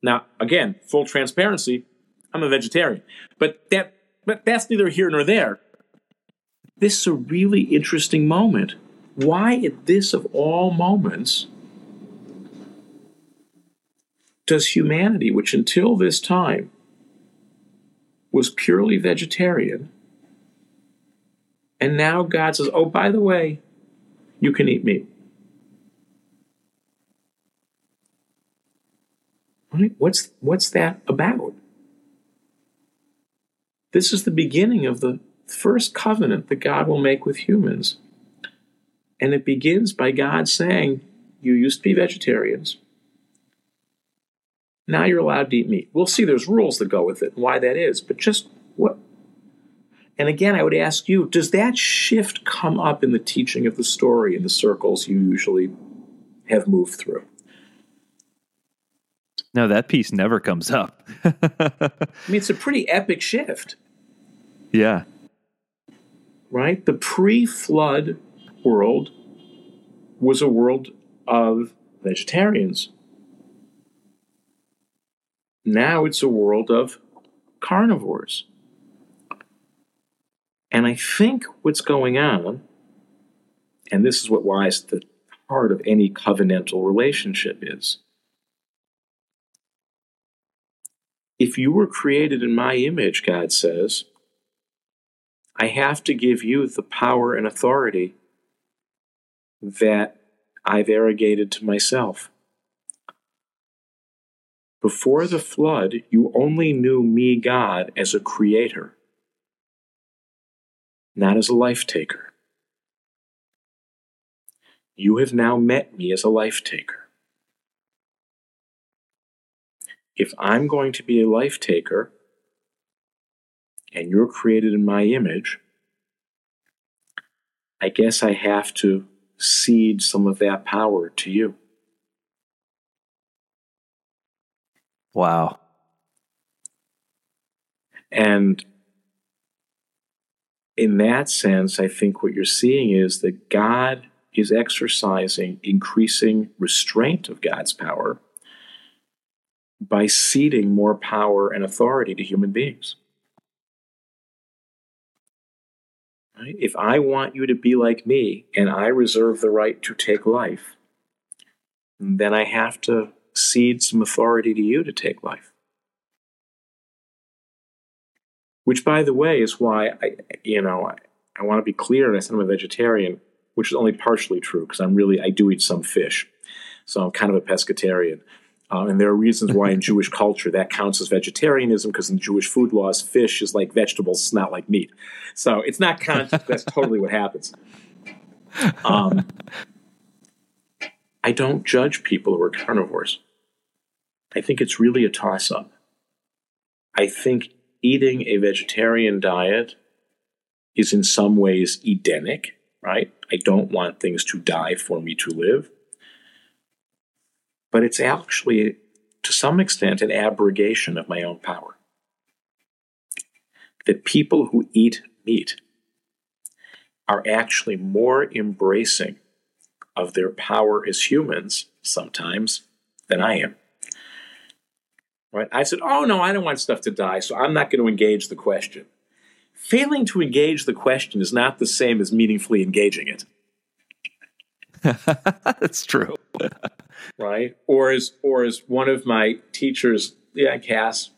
Now, again, full transparency, I'm a vegetarian. But that but that's neither here nor there. This is a really interesting moment. Why at this of all moments does humanity, which until this time was purely vegetarian, and now God says, oh, by the way, you can eat meat. Right? What's, what's that about? This is the beginning of the first covenant that God will make with humans. And it begins by God saying, You used to be vegetarians. Now you're allowed to eat meat. We'll see there's rules that go with it and why that is, but just what. And again, I would ask you, does that shift come up in the teaching of the story in the circles you usually have moved through? No, that piece never comes up. I mean, it's a pretty epic shift. Yeah. Right? The pre flood world was a world of vegetarians. Now it's a world of carnivores. And I think what's going on, and this is what lies at the heart of any covenantal relationship, is if you were created in my image, God says, I have to give you the power and authority that I've arrogated to myself. Before the flood, you only knew me, God, as a creator, not as a life taker. You have now met me as a life taker. If I'm going to be a life taker, and you're created in my image, I guess I have to cede some of that power to you. Wow. And in that sense, I think what you're seeing is that God is exercising increasing restraint of God's power by ceding more power and authority to human beings. Right? If I want you to be like me and I reserve the right to take life, then I have to cede some authority to you to take life. Which, by the way, is why I, you know, I, I want to be clear. And I said I'm a vegetarian, which is only partially true because I'm really I do eat some fish, so I'm kind of a pescatarian. Uh, and there are reasons why in Jewish culture that counts as vegetarianism because in Jewish food laws, fish is like vegetables, it's not like meat. So it's not conscious. that's totally what happens. Um, I don't judge people who are carnivores. I think it's really a toss up. I think eating a vegetarian diet is in some ways Edenic, right? I don't want things to die for me to live but it's actually, to some extent, an abrogation of my own power. That people who eat meat are actually more embracing of their power as humans sometimes than I am. Right? I said, "Oh no, I don't want stuff to die, so I'm not going to engage the question." Failing to engage the question is not the same as meaningfully engaging it. That's true. right? Or as or as one of my teachers, yeah, Kass,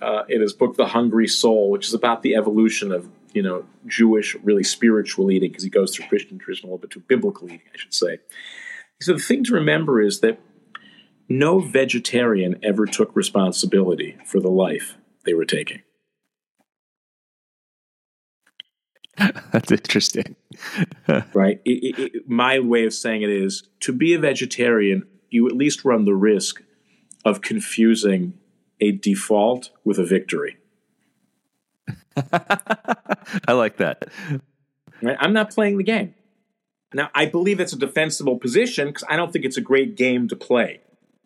uh, in his book *The Hungry Soul*, which is about the evolution of you know Jewish, really spiritual eating, because he goes through Christian tradition a little bit to biblical eating, I should say. So the thing to remember is that no vegetarian ever took responsibility for the life they were taking. That's interesting. right? It, it, it, my way of saying it is to be a vegetarian, you at least run the risk of confusing a default with a victory. I like that. I'm not playing the game. Now, I believe it's a defensible position because I don't think it's a great game to play,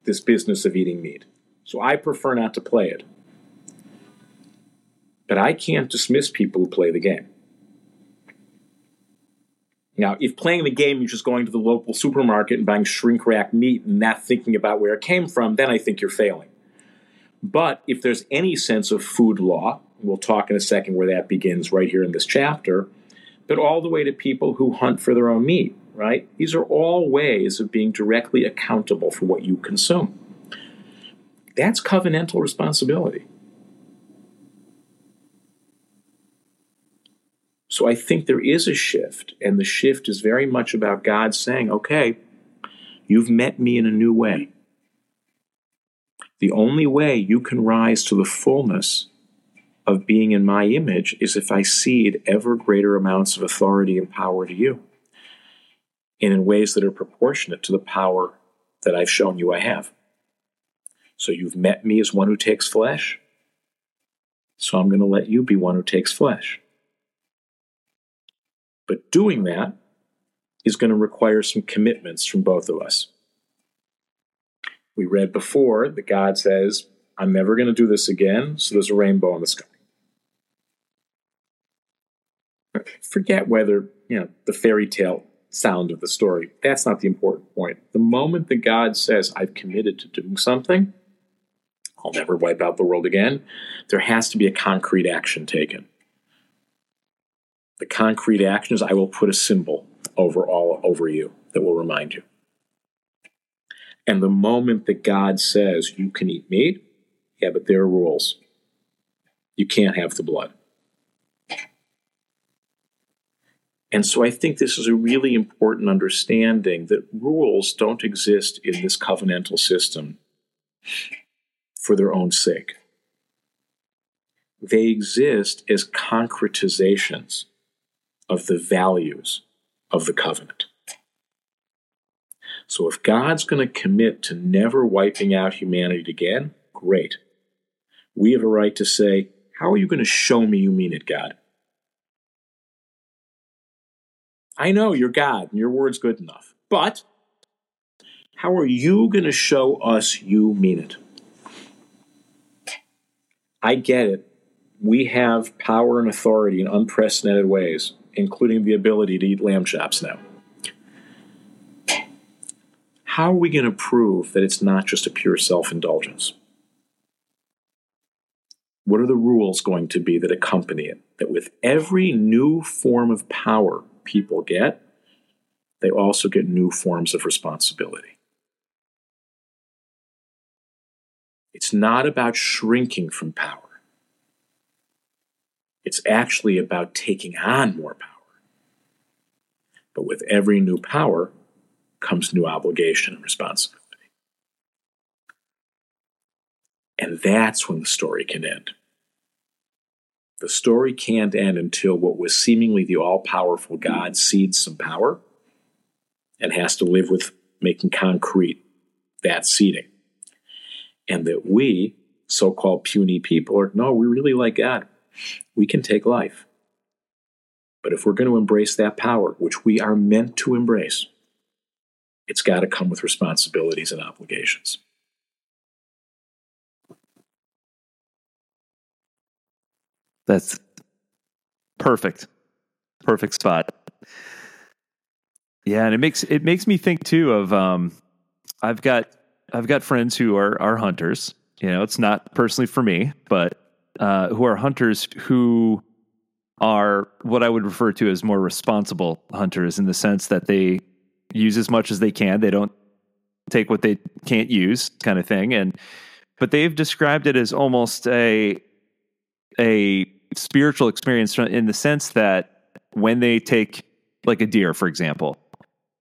this business of eating meat. So I prefer not to play it. But I can't dismiss people who play the game. Now, if playing the game you're just going to the local supermarket and buying shrink wrap meat and not thinking about where it came from, then I think you're failing. But if there's any sense of food law, we'll talk in a second where that begins right here in this chapter, but all the way to people who hunt for their own meat, right? These are all ways of being directly accountable for what you consume. That's covenantal responsibility. So I think there is a shift, and the shift is very much about God saying, okay, you've met me in a new way. The only way you can rise to the fullness of being in my image is if I cede ever greater amounts of authority and power to you, and in ways that are proportionate to the power that I've shown you I have. So you've met me as one who takes flesh, so I'm going to let you be one who takes flesh. But doing that is going to require some commitments from both of us. We read before that God says, I'm never going to do this again, so there's a rainbow in the sky. Forget whether, you know, the fairy tale sound of the story. That's not the important point. The moment that God says, I've committed to doing something, I'll never wipe out the world again, there has to be a concrete action taken. The concrete actions, I will put a symbol over all over you that will remind you. And the moment that God says you can eat meat, yeah, but there are rules. You can't have the blood. And so I think this is a really important understanding that rules don't exist in this covenantal system for their own sake. They exist as concretizations of the values of the covenant. So if God's going to commit to never wiping out humanity again, great. We have a right to say, How are you going to show me you mean it, God? I know you're God and your word's good enough, but how are you going to show us you mean it? I get it. We have power and authority in unprecedented ways including the ability to eat lamb chops now. How are we going to prove that it's not just a pure self indulgence? What are the rules going to be that accompany it? That with every new form of power people get, they also get new forms of responsibility. It's not about shrinking from power. It's actually about taking on more power. But with every new power comes new obligation and responsibility. And that's when the story can end. The story can't end until what was seemingly the all powerful God cedes some power and has to live with making concrete that ceding. And that we, so called puny people, are no, we really like God we can take life. But if we're going to embrace that power, which we are meant to embrace, it's got to come with responsibilities and obligations. That's perfect. Perfect spot. Yeah, and it makes it makes me think too of um I've got I've got friends who are are hunters. You know, it's not personally for me, but uh, who are hunters who are what I would refer to as more responsible hunters in the sense that they use as much as they can. They don't take what they can't use, kind of thing. And but they've described it as almost a a spiritual experience in the sense that when they take like a deer, for example,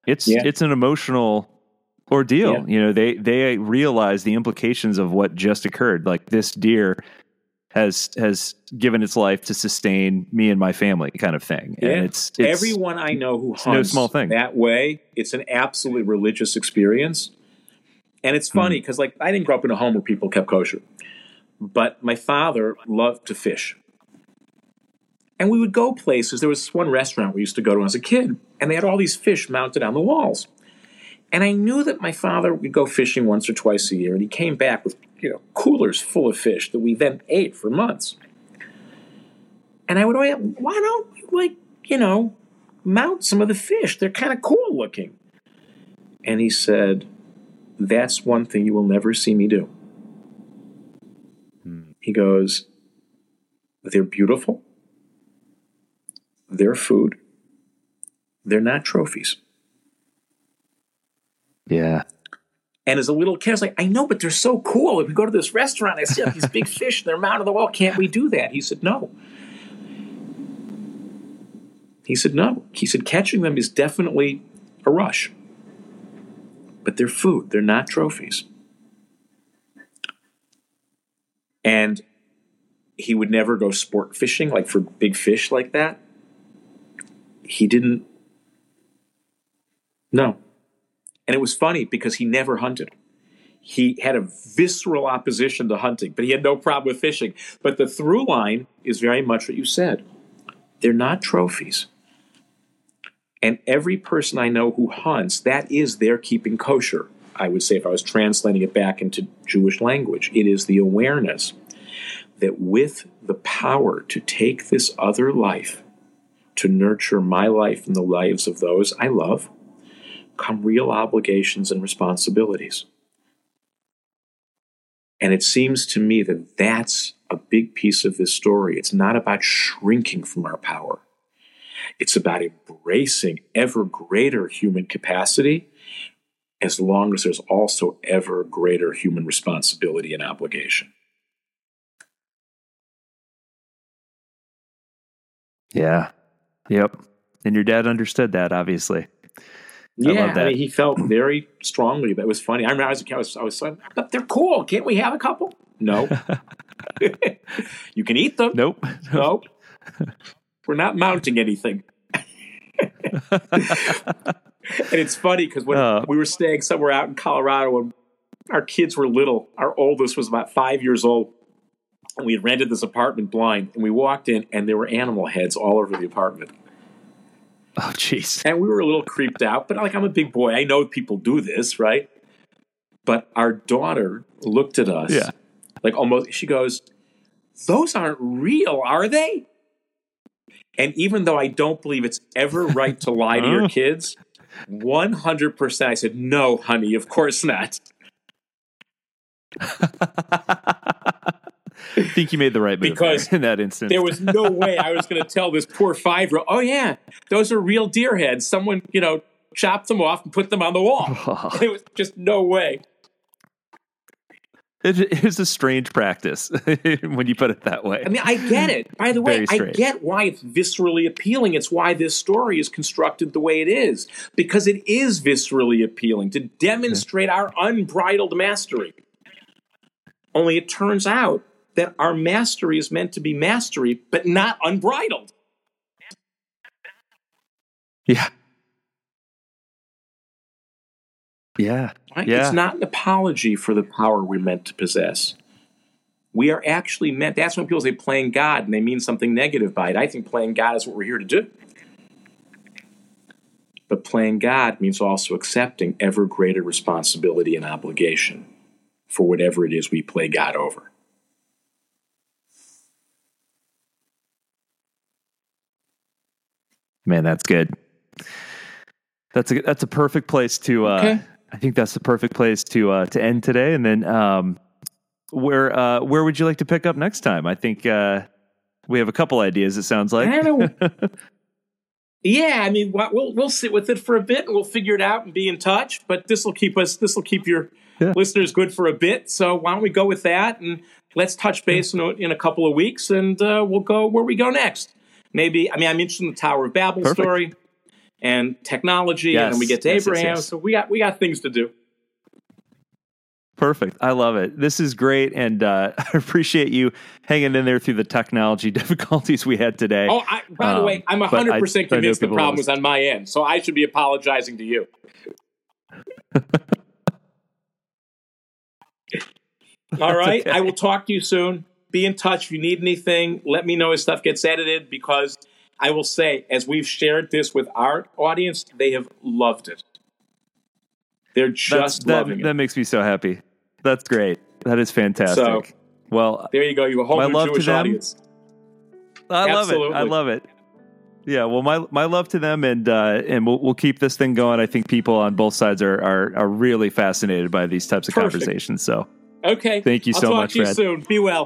it's yeah. it's an emotional ordeal. Yeah. You know, they they realize the implications of what just occurred. Like this deer has has given its life to sustain me and my family, kind of thing. Yeah. And it's, it's Everyone I know who no small thing. that way, it's an absolutely religious experience. And it's funny Hmm. because, like, I didn't grow up in a home where people kept kosher, but my father loved to fish. And we would go places. There was this one restaurant we used to go to when I was a kid, and they had all these fish mounted on the walls. And I knew that my father would go fishing once or twice a year, and he came back with you know coolers full of fish that we then ate for months. And I would always, why don't you like you know mount some of the fish? They're kind of cool looking. And he said, "That's one thing you will never see me do." Hmm. He goes, "They're beautiful. They're food. They're not trophies." yeah. And as a little kid, I was like, I know, but they're so cool. If we go to this restaurant, I see these big fish, and they're mounted on the wall. Can't we do that? He said, No. He said, No. He said, catching them is definitely a rush. But they're food, they're not trophies. And he would never go sport fishing, like for big fish like that. He didn't. No. And it was funny because he never hunted. He had a visceral opposition to hunting, but he had no problem with fishing. But the through line is very much what you said. They're not trophies. And every person I know who hunts, that is their keeping kosher. I would say, if I was translating it back into Jewish language, it is the awareness that with the power to take this other life, to nurture my life and the lives of those I love, come real obligations and responsibilities. And it seems to me that that's a big piece of this story. It's not about shrinking from our power, it's about embracing ever greater human capacity as long as there's also ever greater human responsibility and obligation. Yeah. Yep. And your dad understood that, obviously. Yeah, love that. mean, he felt very strongly. But it was funny. I remember I was. I was, I was like, but they're cool. Can't we have a couple? No. you can eat them. Nope. No. We're not mounting anything. and it's funny because when Oh. we were staying somewhere out in Colorado when our kids were little, our oldest was about five years old, and we had rented this apartment blind, and we walked in and there were animal heads all over the apartment. Oh, jeez. And we were a little creeped out, but like I'm a big boy. I know people do this, right? But our daughter looked at us Yeah. like almost, she goes, Those aren't real, are they? And even though I don't believe it's ever right to lie to your kids, 100% I said, No, honey, of course not. I think you made the right move Because in that instance. There was no way I was going to tell this poor five year old, Oh, yeah, those are real deer heads. Someone, you know, chopped them off and put them on the wall. Oh. It was just no way. It, it is a strange practice when you put it that way. I mean, I get it. By the way, I get why it's viscerally appealing. It's why this story is constructed the way it is, because it is viscerally appealing to demonstrate our unbridled mastery. Only it turns out that our mastery is meant to be mastery, but not unbridled. yeah. Yeah. Right? Yeah. It's not an apology for the power we're meant to possess. We are actually meant, that's when people say playing God and they mean something negative by it. I think playing God is what we're here to do. But playing God means also accepting ever greater responsibility and obligation for whatever it is we play God over. Man, that's good. That's a that's a perfect place to. Uh, Okay. I think that's the perfect place to uh, to end today. And then, um, where uh, where would you like to pick up next time? I think uh, we have a couple ideas. It sounds like. I Yeah, I mean, we'll we'll sit with it for a bit and we'll figure it out and be in touch. But this will keep us, this will keep your Yeah. listeners good for a bit. So why don't we go with that and let's touch base in, a, in a couple of weeks and uh, we'll go where we go next. Maybe I mean I'm interested in the Tower of Babel Perfect. story and technology, Yes, and then we get to yes, Abraham. yes. So we got we got things to do. Perfect. I love it. This is great, and uh, I appreciate you hanging in there through the technology difficulties we had today. Oh, I, by the Um, way, I'm 100 percent convinced the problem was on my end, so I should be apologizing to you. All right, okay. I will talk to you soon. Be in touch if you need anything. Let me know as stuff gets edited because I will say, as we've shared this with our audience, they have loved it. They're That's, just that, loving that makes me so happy. That's great. That is fantastic. So- well, There you go. You have a whole new love to Jewish audience. I love it. I love it. Yeah, well, my my love to them, and uh, and we'll we'll keep this thing going. I think people on both sides are are, are really fascinated by these types of Perfect. conversations. So Okay. Thank you I'll so talk much, to you Fred. soon. Be well.